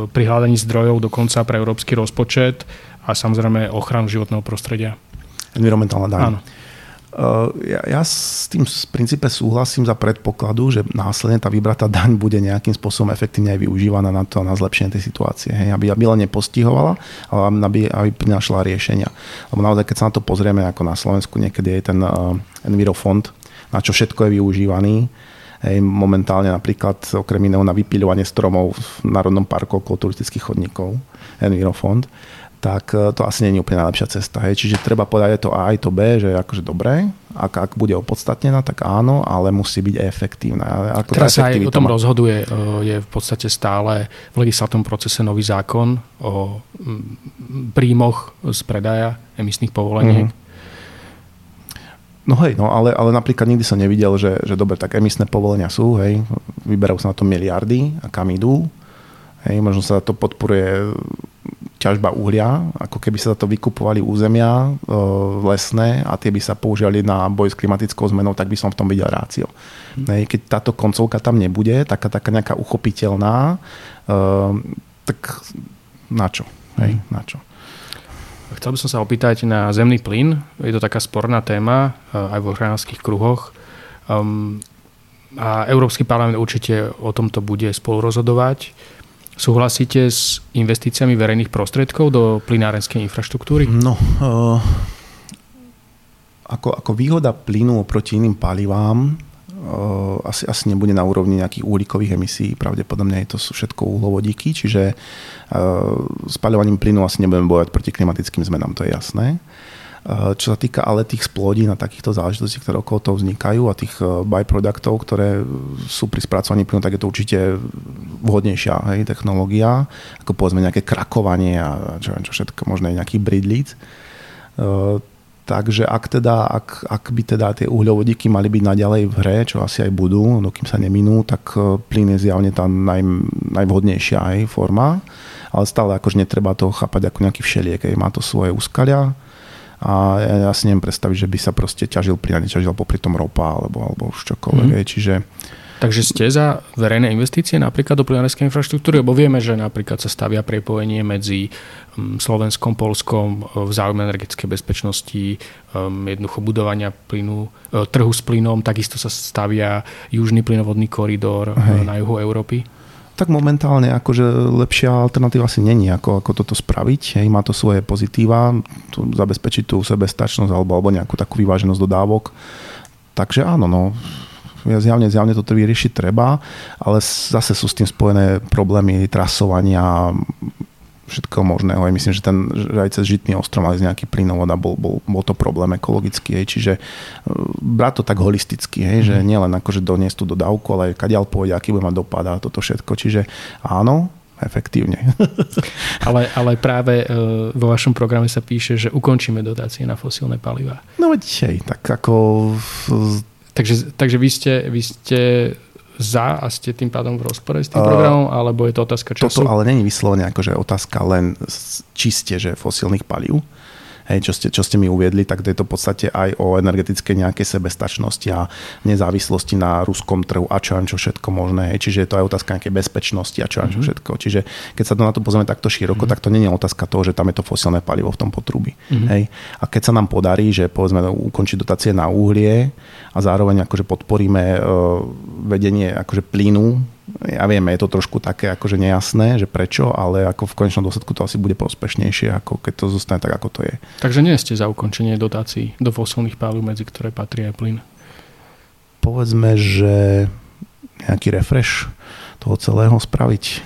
[SPEAKER 2] pri hľadaní zdrojov dokonca pre európsky rozpočet a samozrejme ochranu životného prostredia.
[SPEAKER 3] Environmentálna daň. Áno. Eh, ja, ja s tým v princípe súhlasím za predpokladu, že následne tá vybratá daň bude nejakým spôsobom efektívne aj využívaná na to, na zlepšenie tej situácie. Hej, aby, aby len nepostihovala, ale aby, aby prinášla riešenia. Lebo naozaj, keď sa na to pozrieme, ako na Slovensku niekedy je ten uh, Envirofond, na čo všetko je využívaný, Hej, momentálne napríklad okrem iného na vypiľovanie stromov v Národnom parku okolo turistických chodníkov, Envirofond tak e, to asi nie je úplne najlepšia cesta. Hej. Čiže treba povedať aj to A, aj to B, že je akože dobré, ak, ak bude opodstatnená, tak áno, ale musí byť efektívna.
[SPEAKER 2] Ako Teraz sa aj o tom má... rozhoduje, e, je v podstate stále v legislatívnom procese nový zákon o príjmoch z predaja emisných povoleniek. Mm-hmm.
[SPEAKER 3] No hej, no ale, ale napríklad nikdy som nevidel, že, že dobre, tak emisné povolenia sú, hej, vyberajú sa na to miliardy a kam idú. Hej, možno sa to podporuje ťažba uhlia, ako keby sa to vykupovali územia e, lesné a tie by sa používali na boj s klimatickou zmenou, tak by som v tom videl rácio. Mm. Keď táto koncovka tam nebude, taká, taká nejaká uchopiteľná, e, tak na čo? Hej, mm. na čo?
[SPEAKER 2] Chcel by som sa opýtať na zemný plyn. Je to taká sporná téma e, aj vo ochranárských kruhoch. Um, a Európsky parlament určite o tomto bude spolu rozhodovať. Súhlasíte s investíciami verejných prostriedkov do plinárenskej infraštruktúry?
[SPEAKER 3] No, uh, ako, ako výhoda plynu oproti iným palivám uh, asi, asi nebude na úrovni nejakých uhlíkových emisí, pravdepodobne to sú všetko uhlovodíky, čiže uh, spaľovaním plynu asi nebudeme bojovať proti klimatickým zmenám, to je jasné. Eh, čo sa týka ale tých splodín a takýchto záležitostí, ktoré okolo toho vznikajú a tých eh, byproduktov, ktoré sú pri spracovaní plynu, tak je to určite vhodnejšia hej, technológia, ako povedzme nejaké krakovanie a čo, čo všetko, možno aj nejaký bridlíc. Takže ak, teda, ak, ak by teda tie uhľovodíky mali byť naďalej v hre, čo asi aj budú, dokým sa neminú, tak plyn je zjavne tá naj, najvhodnejšia aj forma, ale stále akože netreba to chápať ako nejaký všeliek, má to svoje úskalia, a ja, ja si neviem predstaviť, že by sa proste ťažil pri a neťažil popri tom ropa alebo, alebo už čokoľvek. Mm. Čiže
[SPEAKER 2] Takže ste za verejné investície napríklad do plinárskej infraštruktúry, lebo vieme, že napríklad sa stavia prepojenie medzi mm, Slovenskom, Polskom e, v záujme energetickej bezpečnosti, um, jednoducho budovania plynu, e, trhu s plynom, takisto sa stavia južný plynovodný koridor e, Hej. na juhu Európy
[SPEAKER 3] tak momentálne akože lepšia alternatíva asi není, ako, ako toto spraviť. Hej, má to svoje pozitíva, tu zabezpečiť tú sebestačnosť alebo, alebo nejakú takú vyváženosť dodávok. Takže áno, no, zjavne, zjavne to vyriešiť treba, ale zase sú s tým spojené problémy trasovania, všetko možného. Aj myslím, že, ten, že aj cez Žitný ostrov mali nejaký plynovod a bol, bol, bol to problém ekologický. Hej. Čiže e, brať to tak holisticky, hej, že mhm. nielen akože doniesť tú dodávku, ale aj kadiaľ pôjde, aký bude mať dopad a toto všetko. Čiže áno, efektívne. (laughs)
[SPEAKER 2] ale, ale práve e, vo vašom programe sa píše, že ukončíme dotácie na fosílne paliva.
[SPEAKER 3] No veď hej, tak ako...
[SPEAKER 2] Takže, takže vy, ste, vy ste za a ste tým pádom v rozpore s tým programom, alebo je to otázka času?
[SPEAKER 3] Toto ale není vyslovene akože otázka len čiste, že fosílnych palív. Hej, čo, ste, čo ste mi uviedli, tak to je to v podstate aj o energetickej nejakej sebestačnosti a nezávislosti na ruskom trhu a čo čo všetko možné. Hej. Čiže je to aj otázka nejakej bezpečnosti a čo mm-hmm. čo všetko. Čiže keď sa to na to pozrieme takto široko, mm-hmm. tak to nie je otázka toho, že tam je to fosilné palivo v tom potrubí. Mm-hmm. Hej. A keď sa nám podarí, že povedzme ukončiť dotácie na uhlie a zároveň akože podporíme uh, vedenie akože plynu ja viem, je to trošku také akože nejasné, že prečo, ale ako v konečnom dôsledku to asi bude prospešnejšie, ako keď to zostane tak, ako to je.
[SPEAKER 2] Takže nie ste za ukončenie dotácií do fosilných palív, medzi ktoré patrí aj plyn?
[SPEAKER 3] Povedzme, že nejaký refresh toho celého spraviť.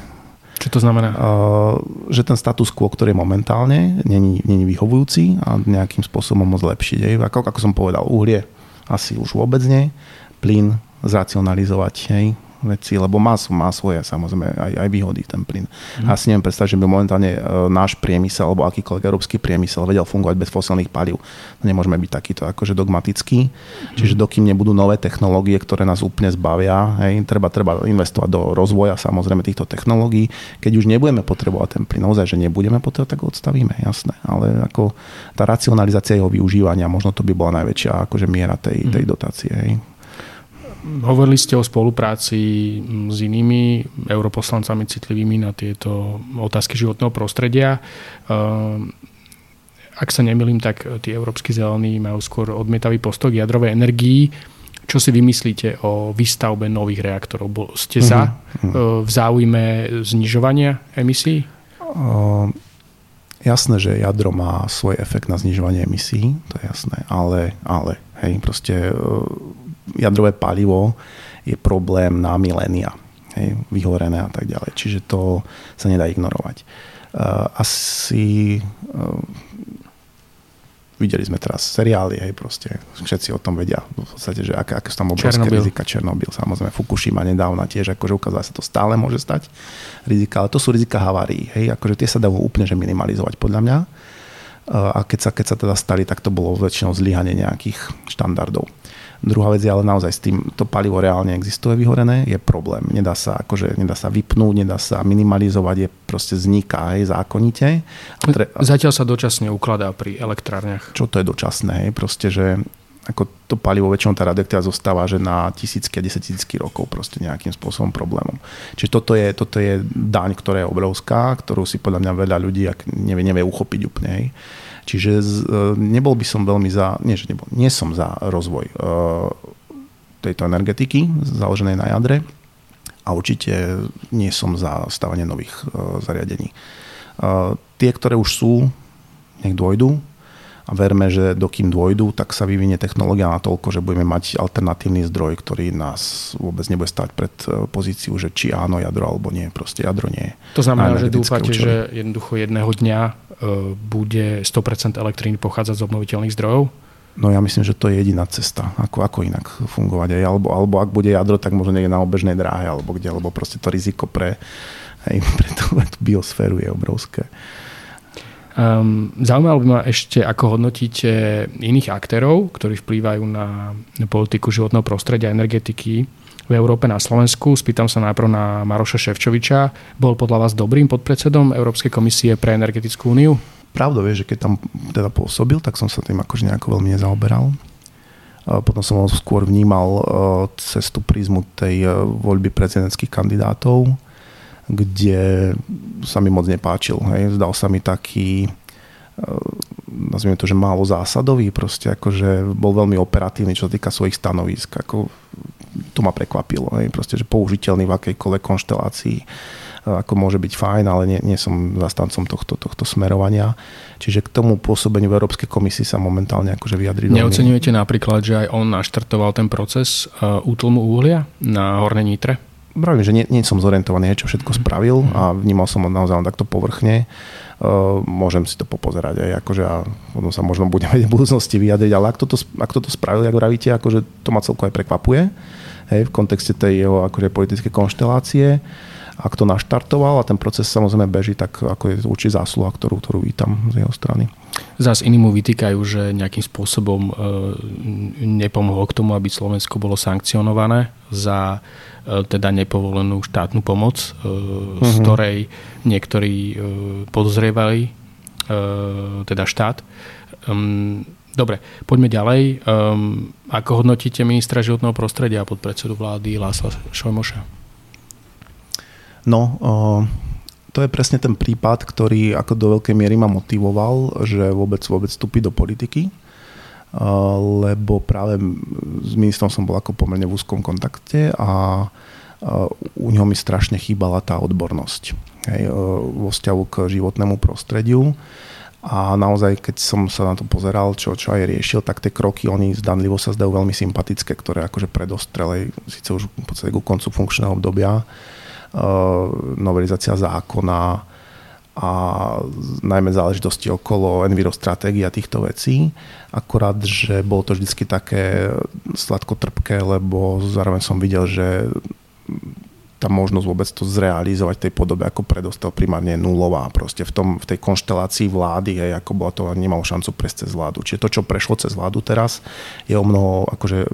[SPEAKER 2] Čo to znamená? Uh,
[SPEAKER 3] že ten status quo, ktorý je momentálne, není, není vyhovujúci a nejakým spôsobom môcť zlepšiť. Ako, ako som povedal, uhlie asi už vôbec nie. Plyn zracionalizovať, hej, veci, lebo má, má svoje samozrejme aj, aj výhody ten plyn. Mm. Ja si neviem predstaviť, že by momentálne e, náš priemysel alebo akýkoľvek európsky priemysel vedel fungovať bez fosilných palív. Nemôžeme byť takýto akože dogmatický. Mm. Čiže dokým nebudú nové technológie, ktoré nás úplne zbavia, hej, treba, treba investovať do rozvoja samozrejme týchto technológií. Keď už nebudeme potrebovať ten plyn, naozaj, že nebudeme potrebovať, tak ho odstavíme, jasné. Ale ako tá racionalizácia jeho využívania, možno to by bola najväčšia akože miera tej, tej mhm. dotácie. Hej.
[SPEAKER 2] Hovorili ste o spolupráci s inými europoslancami citlivými na tieto otázky životného prostredia. Ehm, ak sa nemilím, tak tí európsky zelení majú skôr odmietavý postok jadrovej energii. Čo si vymyslíte o výstavbe nových reaktorov? Ste za uh-huh. v záujme znižovania emisí? Uh,
[SPEAKER 3] jasné, že jadro má svoj efekt na znižovanie emisí, to je jasné, ale, ale hej, proste jadrové palivo je problém na milénia, hej, vyhorené a tak ďalej. Čiže to sa nedá ignorovať. Uh, asi uh, videli sme teraz seriály, hej, proste všetci o tom vedia v podstate, že aké, aké sú tam obrovské Černobyl. rizika. Černobyl, samozrejme, Fukushima nedávna tiež, akože ukázala sa to stále môže stať rizika, ale to sú rizika havárií, hej, akože tie sa dajú úplne že minimalizovať podľa mňa. Uh, a keď sa, keď sa teda stali, tak to bolo väčšinou zlyhanie nejakých štandardov. Druhá vec je ale naozaj s tým, to palivo reálne existuje vyhorené, je problém. Nedá sa, akože, nedá sa vypnúť, nedá sa minimalizovať, je proste vzniká aj zákonite.
[SPEAKER 2] Tre... Zatiaľ sa dočasne ukladá pri elektrárniach.
[SPEAKER 3] Čo to je dočasné? Hej? Proste, že ako to palivo väčšinou tá radioaktiva zostáva, že na tisícky a desatisícky rokov proste nejakým spôsobom problémom. Čiže toto je, toto je daň, ktorá je obrovská, ktorú si podľa mňa veľa ľudí ak nevie, nevie uchopiť úplne. Hej. Čiže z, e, nebol by som veľmi za, nie, že nebol, nie som za rozvoj uh, tejto energetiky založenej na jadre a určite nie som za stavanie nových uh, zariadení. Tie, ktoré už sú, nech dôjdu, a verme, že dokým dôjdu, tak sa vyvinie technológia na toľko, že budeme mať alternatívny zdroj, ktorý nás vôbec nebude stať pred e, pozíciu, že či áno jadro alebo nie. Proste jadro nie.
[SPEAKER 2] To znamená, že dúfate, účely. že jednoducho jedného dňa e, bude 100% elektríny pochádzať z obnoviteľných zdrojov?
[SPEAKER 3] No ja myslím, že to je jediná cesta, ako, ako inak fungovať. Aj, alebo, alebo ak bude jadro, tak možno niekde na obežnej dráhe, alebo kde, lebo proste to riziko pre, aj (laughs) pre tú, tú biosféru je obrovské.
[SPEAKER 2] Um, zaujímalo by ma ešte, ako hodnotíte iných aktérov, ktorí vplývajú na politiku životného prostredia energetiky v Európe na Slovensku. Spýtam sa najprv na Maroša Ševčoviča. Bol podľa vás dobrým podpredsedom Európskej komisie pre energetickú úniu?
[SPEAKER 3] Pravdou je, že keď tam teda pôsobil, tak som sa tým akože nejako veľmi nezaoberal. Potom som skôr vnímal cez tú prízmu tej voľby prezidentských kandidátov kde sa mi moc nepáčil. Hej. Zdal sa mi taký e, nazvime to, že málo zásadový, proste akože bol veľmi operatívny, čo sa týka svojich stanovisk. Ako, to ma prekvapilo, hej. proste, že použiteľný v akejkoľvek konštelácii e, ako môže byť fajn, ale nie, nie som zastancom tohto, tohto smerovania. Čiže k tomu pôsobeniu v Európskej komisii sa momentálne akože vyjadriť.
[SPEAKER 2] Neocenujete napríklad, že aj on naštartoval ten proces uh, útlmu uhlia na Hornej Nitre?
[SPEAKER 3] Pravím, že nie, nie som zorientovaný, čo všetko spravil a vnímal som ho naozaj takto povrchne. Uh, môžem si to popozerať aj akože a potom sa možno budeme v budúcnosti vyjadriť, ale ak toto, ak toto spravil, ako vravíte, akože to ma celko aj prekvapuje hej, v kontexte tej jeho akože politické konštelácie. Ak to naštartoval a ten proces samozrejme beží, tak ako je určite zásluha, ktorú, ktorú vítam z jeho strany.
[SPEAKER 2] Zas iní mu vytýkajú, že nejakým spôsobom e, nepomohol k tomu, aby Slovensko bolo sankcionované za E, teda nepovolenú štátnu pomoc, uh-huh. z mhm. ktorej niektorí podozrievali teda štát. Um, dobre, poďme ďalej. Um, ako hodnotíte ministra životného prostredia a podpredsedu vlády Lásla Šojmoša?
[SPEAKER 3] No, uh, to je presne ten prípad, ktorý ako do veľkej miery ma motivoval, že vôbec vôbec vstúpi do politiky lebo práve s ministrom som bol ako pomerne v úzkom kontakte a u neho mi strašne chýbala tá odbornosť hej, vo vzťahu k životnému prostrediu. A naozaj, keď som sa na to pozeral, čo, čo aj riešil, tak tie kroky, oni zdanlivo sa zdajú veľmi sympatické, ktoré akože predostrelej, síce už v podstate ku koncu funkčného obdobia, novelizácia zákona, a najmä záležitosti okolo envirostratégie a týchto vecí. Akorát, že bolo to vždy také sladko-trpké, lebo zároveň som videl, že tá možnosť vôbec to zrealizovať v tej podobe, ako predostal primárne nulová. Proste v, tom, v tej konštelácii vlády, hej, ako bola to, nemalo šancu prejsť cez vládu. Čiže to, čo prešlo cez vládu teraz, je o mnoho akože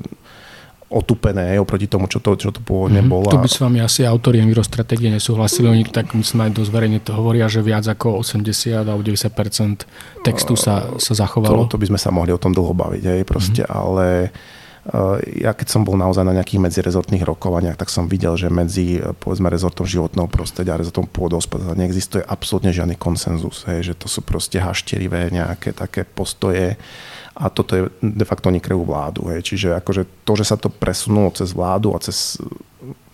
[SPEAKER 3] otupené oproti tomu, čo to, čo to pôvodne mm-hmm. bolo.
[SPEAKER 2] Tu by s vami asi autori envirostratégie nesúhlasili. Oni tak myslím aj dosť verejne to hovoria, že viac ako 80 alebo 90% textu sa, sa zachovalo.
[SPEAKER 3] To, to by sme sa mohli o tom dlho baviť, hej, proste, mm-hmm. ale eh, ja keď som bol naozaj na nejakých medzirezortných rokovaniach, tak som videl, že medzi eh, povedzme rezortom životného prostredia a rezortom pôdohospodárstva neexistuje absolútne žiadny konsenzus. Hej, že to sú proste hašterivé nejaké také postoje a toto je de facto oni krejú vládu. Hej. Čiže akože to, že sa to presunulo cez vládu a cez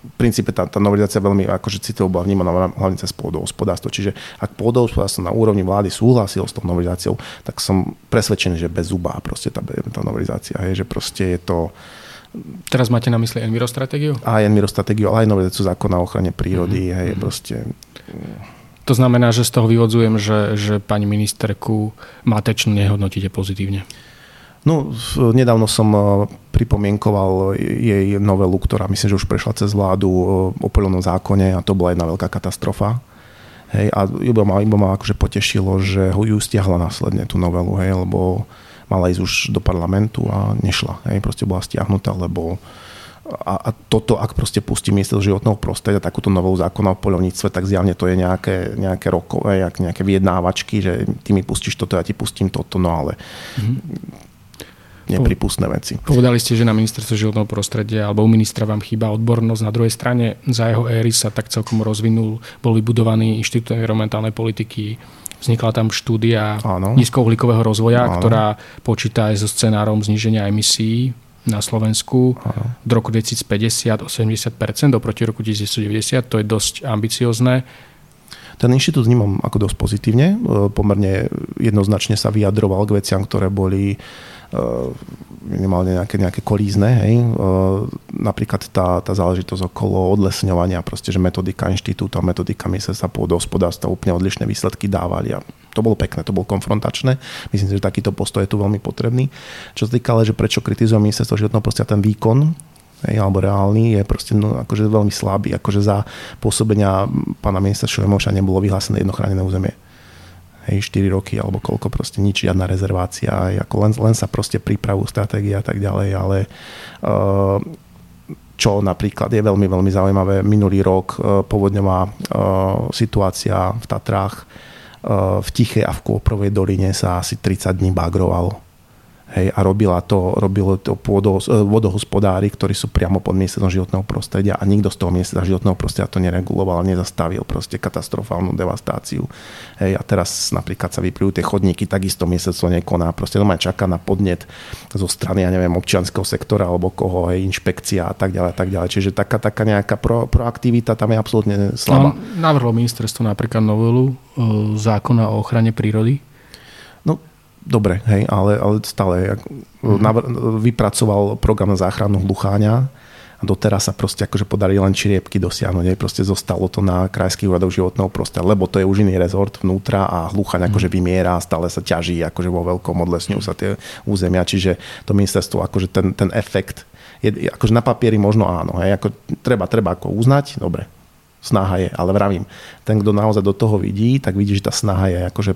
[SPEAKER 3] v princípe tá, tá novelizácia veľmi akože citovo bola vnímaná hlavne cez pôdohospodárstvo. Čiže ak pôdohospodárstvo na úrovni vlády súhlasilo s tou novelizáciou, tak som presvedčený, že bez zuba proste tá, tá novelizácia. Hej, že proste je to
[SPEAKER 2] Teraz máte na mysli envirostratégiu?
[SPEAKER 3] Aj envirostratégiu, ale aj novelizáciu zákona o ochrane prírody. Mm-hmm. Hej, mhm. proste
[SPEAKER 2] to znamená, že z toho vyvodzujem, že, že pani ministerku Matečnú nehodnotíte pozitívne.
[SPEAKER 3] No, nedávno som e, pripomienkoval jej novelu, ktorá myslím, že už prešla cez vládu e, o poľovnom zákone a to bola jedna veľká katastrofa. Hej, a iba ma, iba ma akože potešilo, že ju stiahla následne tú novelu, hej, lebo mala ísť už do parlamentu a nešla. Hej, proste bola stiahnutá, lebo a, a toto, ak proste pustí ministerstvo životného prostredia takúto novú zákona o poľovníctve, tak zjavne to je nejaké, nejaké rokové, nejaké vyjednávačky, že ty mi pustíš toto, ja ti pustím toto, no ale mm-hmm nepripustné veci.
[SPEAKER 2] Povedali ste, že na ministerstve životného prostredia alebo u ministra vám chýba odbornosť. Na druhej strane za jeho éry sa tak celkom rozvinul, bol vybudovaný inštitút environmentálnej politiky, vznikla tam štúdia Áno. nízkouhlíkového rozvoja, Áno. ktorá počíta aj so scenárom zníženia emisí na Slovensku Áno. do roku 2050 o 70% oproti roku 1990. To je dosť ambiciozne.
[SPEAKER 3] Ten inštitút vnímam ako dosť pozitívne. Pomerne jednoznačne sa vyjadroval k veciam, ktoré boli minimálne nejaké, nejaké kolízne. Hej. Eh, napríklad tá, tá záležitosť okolo odlesňovania, proste, že metodika inštitúta, metodika ministerstva pôdohospodárstva úplne odlišné výsledky dávali a to bolo pekné, to bolo konfrontačné. Myslím si, že takýto postoj je tu veľmi potrebný. Čo sa týka ale, že prečo kritizujem ministerstvo životného prostredia ten výkon, hej, alebo reálny, je proste no, akože veľmi slabý. Akože za pôsobenia pána ministra Šulemoša nebolo vyhlásené jedno chránené územie hej, 4 roky alebo koľko, proste nič, žiadna rezervácia, aj ako len, len sa proste pripravujú stratégia a tak ďalej, ale uh, čo napríklad je veľmi, veľmi zaujímavé, minulý rok uh, povodňová uh, situácia v Tatrách v Tichej a v Kôprovej doline sa asi 30 dní bagrovalo Hej, a robila to, robilo to pôdos, e, vodohospodári, ktorí sú priamo pod ministerstvom životného prostredia a nikto z toho ministerstva životného prostredia to nereguloval, nezastavil proste katastrofálnu devastáciu. Hej, a teraz napríklad sa vyplývajú tie chodníky, takisto ministerstvo nekoná, proste to má čaká na podnet zo strany, ja neviem, občianského sektora alebo koho, hej, inšpekcia a tak ďalej, a tak ďalej. Čiže taká, taká nejaká pro, proaktivita tam je absolútne slabá. No,
[SPEAKER 2] navrhlo ministerstvo napríklad novelu e, zákona o ochrane prírody,
[SPEAKER 3] dobre, hej, ale, ale stále mm-hmm. vypracoval program na záchranu hlucháňa a doteraz sa proste akože podarili len čiriepky dosiahnuť. Hej. Proste zostalo to na krajských úradoch životného prostredia, lebo to je už iný rezort vnútra a hluchaň akože mhm. vymiera a stále sa ťaží akože vo veľkom odlesňujú sa tie územia, čiže to ministerstvo akože ten, ten efekt je, akože na papieri možno áno, hej, ako treba, treba ako uznať, dobre, snaha je, ale vravím, ten, kto naozaj do toho vidí, tak vidí, že tá snaha je akože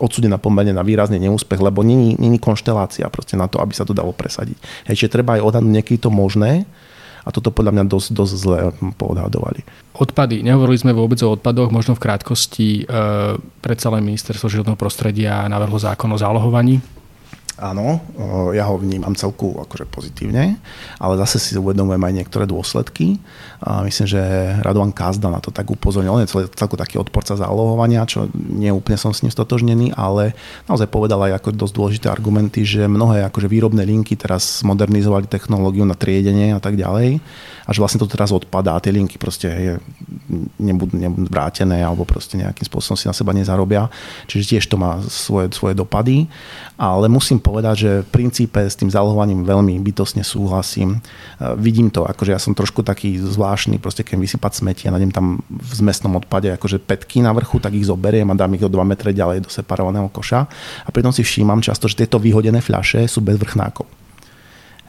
[SPEAKER 3] odsudená pomerne na výrazný neúspech, lebo není, není konštelácia proste na to, aby sa to dalo presadiť. Hej, čiže treba aj odhadnúť niekedy to možné, a toto podľa mňa dosť, dosť zle poodhadovali.
[SPEAKER 2] Odpady. Nehovorili sme vôbec o odpadoch, možno v krátkosti. E, predsa len ministerstvo životného prostredia navrhlo zákon o zálohovaní
[SPEAKER 3] Áno, ja ho vnímam celku akože pozitívne, ale zase si uvedomujem aj niektoré dôsledky. A myslím, že Radovan Kazda na to tak upozornil. On je celku taký odporca zálohovania, čo nie úplne som s ním stotožnený, ale naozaj povedal aj ako dosť dôležité argumenty, že mnohé akože výrobné linky teraz modernizovali technológiu na triedenie a tak ďalej a že vlastne to teraz odpadá a tie linky proste je, nebudú, nebudú vrátené alebo proste nejakým spôsobom si na seba nezarobia. Čiže tiež to má svoje, svoje dopady. Ale musím povedať, že v princípe s tým zálohovaním veľmi bytosne súhlasím. E, vidím to, akože ja som trošku taký zvláštny, proste keď vysypať smeti a nájdem tam v zmestnom odpade akože petky na vrchu, tak ich zoberiem a dám ich o 2 metre ďalej do separovaného koša. A pritom si všímam často, že tieto vyhodené fľaše sú bez vrchnákov.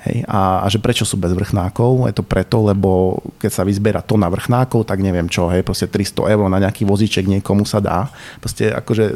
[SPEAKER 3] Hej, a, a že prečo sú bez vrchnákov? Je to preto, lebo keď sa vyzbiera to na vrchnákov, tak neviem čo, hej, proste 300 eur na nejaký vozíček niekomu sa dá. Proste akože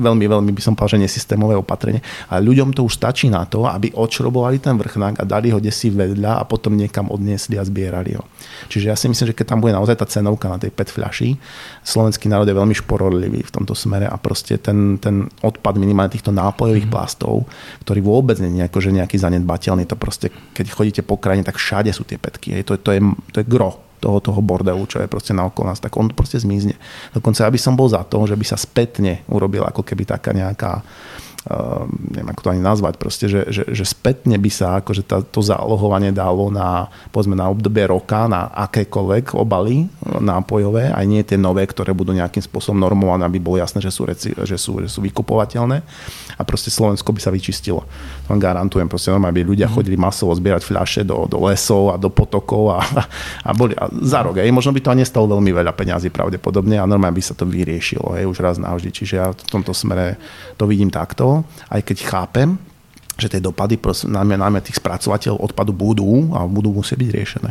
[SPEAKER 3] veľmi, veľmi by som povedal, že nesystémové opatrenie. A ľuďom to už stačí na to, aby odšrobovali ten vrchnák a dali ho desi vedľa a potom niekam odniesli a zbierali ho. Čiže ja si myslím, že keď tam bude naozaj tá cenovka na tej 5 fľaší, slovenský národ je veľmi šporodlivý v tomto smere a proste ten, ten odpad minimálne týchto nápojových mm. plastov, ktorý vôbec nie je akože nejaký zanedbateľný, to proste proste, keď chodíte po krajine, tak všade sú tie petky. Hej. To, to, je, to je gro toho, toho bordelu, čo je proste na okolo nás, tak on proste zmizne. Dokonca ja by som bol za to, že by sa spätne urobila ako keby taká nejaká Uh, neviem ako to ani nazvať, proste, že, že, že spätne by sa akože tá, to zálohovanie dalo na, povedzme, na obdobie roka, na akékoľvek obaly nápojové, aj nie tie nové, ktoré budú nejakým spôsobom normované, aby bolo jasné, že sú, reci, že sú, že sú vykupovateľné a proste Slovensko by sa vyčistilo. To garantujem, proste normálne by ľudia mhm. chodili masovo zbierať fľaše do, do lesov a do potokov a, a, boli a za rok. Aj, možno by to ani nestalo veľmi veľa peňazí pravdepodobne a normálne by sa to vyriešilo aj, už raz navždy. Čiže ja v tomto smere to vidím takto aj keď chápem, že tie dopady, najmä, najmä tých spracovateľov odpadu budú a budú musieť byť riešené.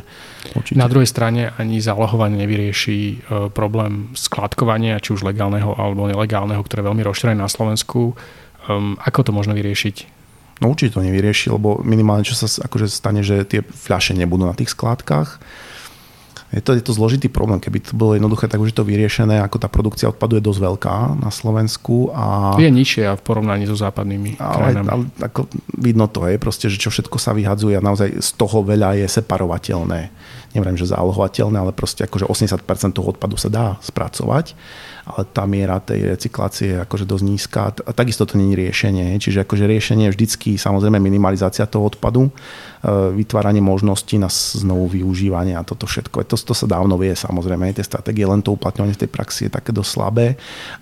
[SPEAKER 2] Určite. Na druhej strane ani zálohovanie nevyrieši e, problém skladkovania, či už legálneho alebo nelegálneho, ktoré je veľmi rozšírené na Slovensku. Um, ako to možno vyriešiť?
[SPEAKER 3] No určite to nevyrieši, lebo minimálne čo sa akože stane, že tie fľaše nebudú na tých skládkach je to, je to zložitý problém. Keby to bolo jednoduché, tak už je to vyriešené, ako tá produkcia odpadu je dosť veľká na Slovensku. A...
[SPEAKER 2] Je nižšia v porovnaní so západnými ale, krajinami. Ale,
[SPEAKER 3] ako vidno to je, proste, že čo všetko sa vyhadzuje a naozaj z toho veľa je separovateľné. Neviem, že zálohovateľné, ale proste akože 80% toho odpadu sa dá spracovať ale tá miera tej recyklácie je akože dosť nízka a takisto to je riešenie. Čiže akože riešenie je vždycky samozrejme minimalizácia toho odpadu, e, vytváranie možností na znovu využívanie a toto všetko. To, to sa dávno vie samozrejme, tie stratégie, len to uplatňovanie v tej praxi je také dosť slabé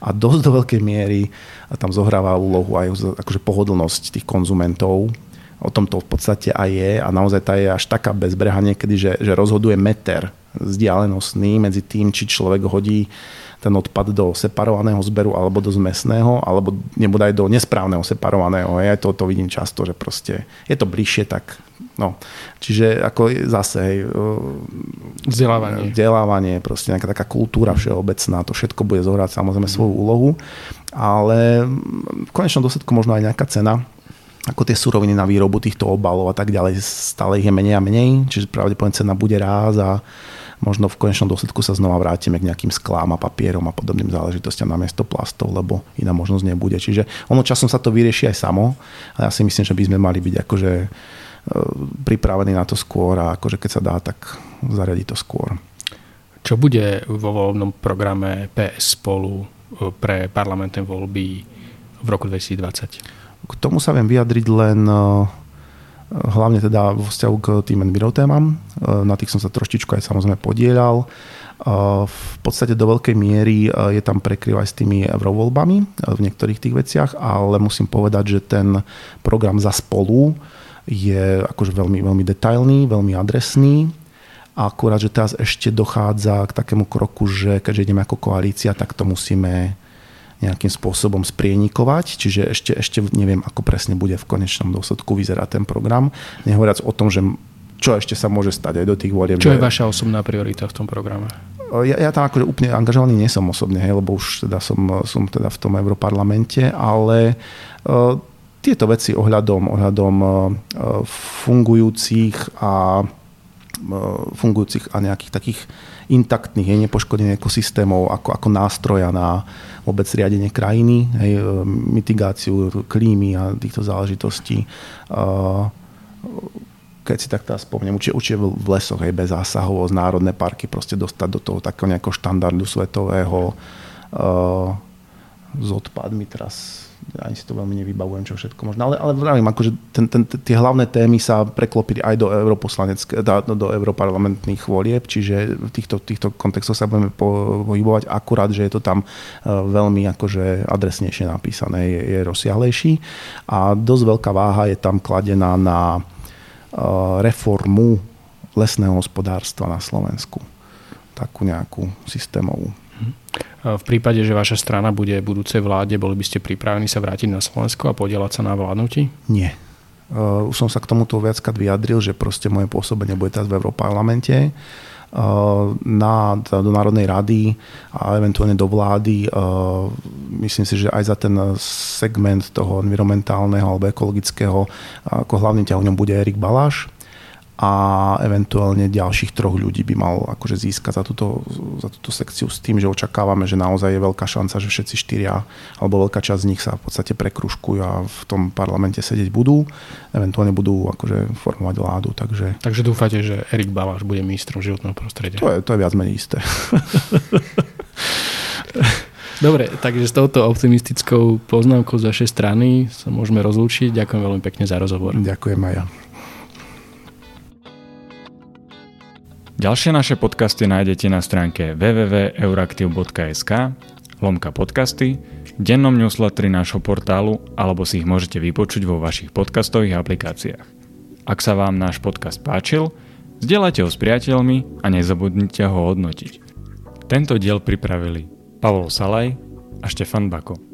[SPEAKER 3] a dosť do veľkej miery tam zohráva úlohu aj akože pohodlnosť tých konzumentov, o tom to v podstate aj je a naozaj tá je až taká bezbreha niekedy, že, že rozhoduje meter vzdialenostný medzi tým, či človek hodí ten odpad do separovaného zberu alebo do zmesného, alebo nebude aj do nesprávneho separovaného. Ja to, to vidím často, že proste je to bližšie, tak no. Čiže ako zase hej,
[SPEAKER 2] vzdelávanie.
[SPEAKER 3] vzdelávanie, proste nejaká taká kultúra všeobecná, to všetko bude zohrať samozrejme svoju úlohu, ale v konečnom dôsledku možno aj nejaká cena, ako tie suroviny na výrobu týchto obalov a tak ďalej, stále ich je menej a menej, čiže pravdepodobne cena bude ráz a možno v konečnom dôsledku sa znova vrátime k nejakým sklám a papierom a podobným záležitostiam namiesto plastov, lebo iná možnosť nebude. Čiže ono časom sa to vyrieši aj samo, ale ja si myslím, že by sme mali byť akože e, pripravení na to skôr a akože keď sa dá, tak zariadiť to skôr.
[SPEAKER 2] Čo bude vo voľbnom programe PS spolu e, pre parlamentné voľby v roku 2020?
[SPEAKER 3] K tomu sa viem vyjadriť len e, hlavne teda vo vzťahu k tým envirotémam. E, na tých som sa troštičku aj samozrejme podielal. E, v podstate do veľkej miery je tam prekryv aj s tými eurovoľbami v niektorých tých veciach, ale musím povedať, že ten program za spolu je akože veľmi, veľmi detailný, veľmi adresný. Akurát, že teraz ešte dochádza k takému kroku, že keďže ideme ako koalícia, tak to musíme nejakým spôsobom sprienikovať, čiže ešte, ešte neviem, ako presne bude v konečnom dôsledku vyzerať ten program. Nehovoriac o tom, že čo ešte sa môže stať aj do tých volieb.
[SPEAKER 2] Čo je vaša osobná priorita v tom programe?
[SPEAKER 3] Ja, ja tam akože úplne angažovaný nie som osobne, hej, lebo už teda som, som teda v tom Europarlamente, ale uh, tieto veci ohľadom, ohľadom uh, fungujúcich a fungujúcich a nejakých takých intaktných, nepoškodených ekosystémov ako, ako nástroja na vôbec riadenie krajiny, hej, mitigáciu klímy a týchto záležitostí. Keď si tak teraz spomnem, určite, určite v lesoch, hej, bez zásahov, z národné parky proste dostať do toho takého nejakého štandardu svetového s odpadmi teraz ani si to veľmi nevybavujem, čo všetko možno. Ale, ale vravím, akože ten, ten, tie hlavné témy sa preklopili aj do, do, do europarlamentných volieb, čiže v týchto, týchto kontextoch sa budeme pohybovať akurát, že je to tam e, veľmi akože adresnejšie napísané, je, je rozsiahlejší a dosť veľká váha je tam kladená na e, reformu lesného hospodárstva na Slovensku. Takú nejakú systémovú.
[SPEAKER 2] V prípade, že vaša strana bude budúcej vláde, boli by ste pripravení sa vrátiť na Slovensko a podielať sa na vládnutí?
[SPEAKER 3] Nie. Uh, už som sa k tomuto viackrát vyjadril, že proste moje pôsobenie bude teraz v Európarlamente uh, na, do Národnej rady a eventuálne do vlády. Uh, myslím si, že aj za ten segment toho environmentálneho alebo ekologického ako hlavným ťahuňom bude Erik Baláš a eventuálne ďalších troch ľudí by mal akože získať za túto, za túto sekciu s tým, že očakávame, že naozaj je veľká šanca, že všetci štyria alebo veľká časť z nich sa v podstate prekruškujú a v tom parlamente sedieť budú. Eventuálne budú akože formovať vládu. Takže,
[SPEAKER 2] takže dúfate, že Erik Baláš bude ministrom životného prostredia?
[SPEAKER 3] To je, to je viac menej isté. (laughs)
[SPEAKER 2] Dobre, takže s touto optimistickou poznámkou z vašej strany sa môžeme rozlúčiť. Ďakujem veľmi pekne za rozhovor.
[SPEAKER 3] Ďakujem aj ja.
[SPEAKER 1] Ďalšie naše podcasty nájdete na stránke www.euraktiv.sk lomka podcasty, dennom newsletteri nášho portálu alebo si ich môžete vypočuť vo vašich podcastových aplikáciách. Ak sa vám náš podcast páčil, zdieľajte ho s priateľmi a nezabudnite ho hodnotiť. Tento diel pripravili Pavol Salaj a Štefan Bako.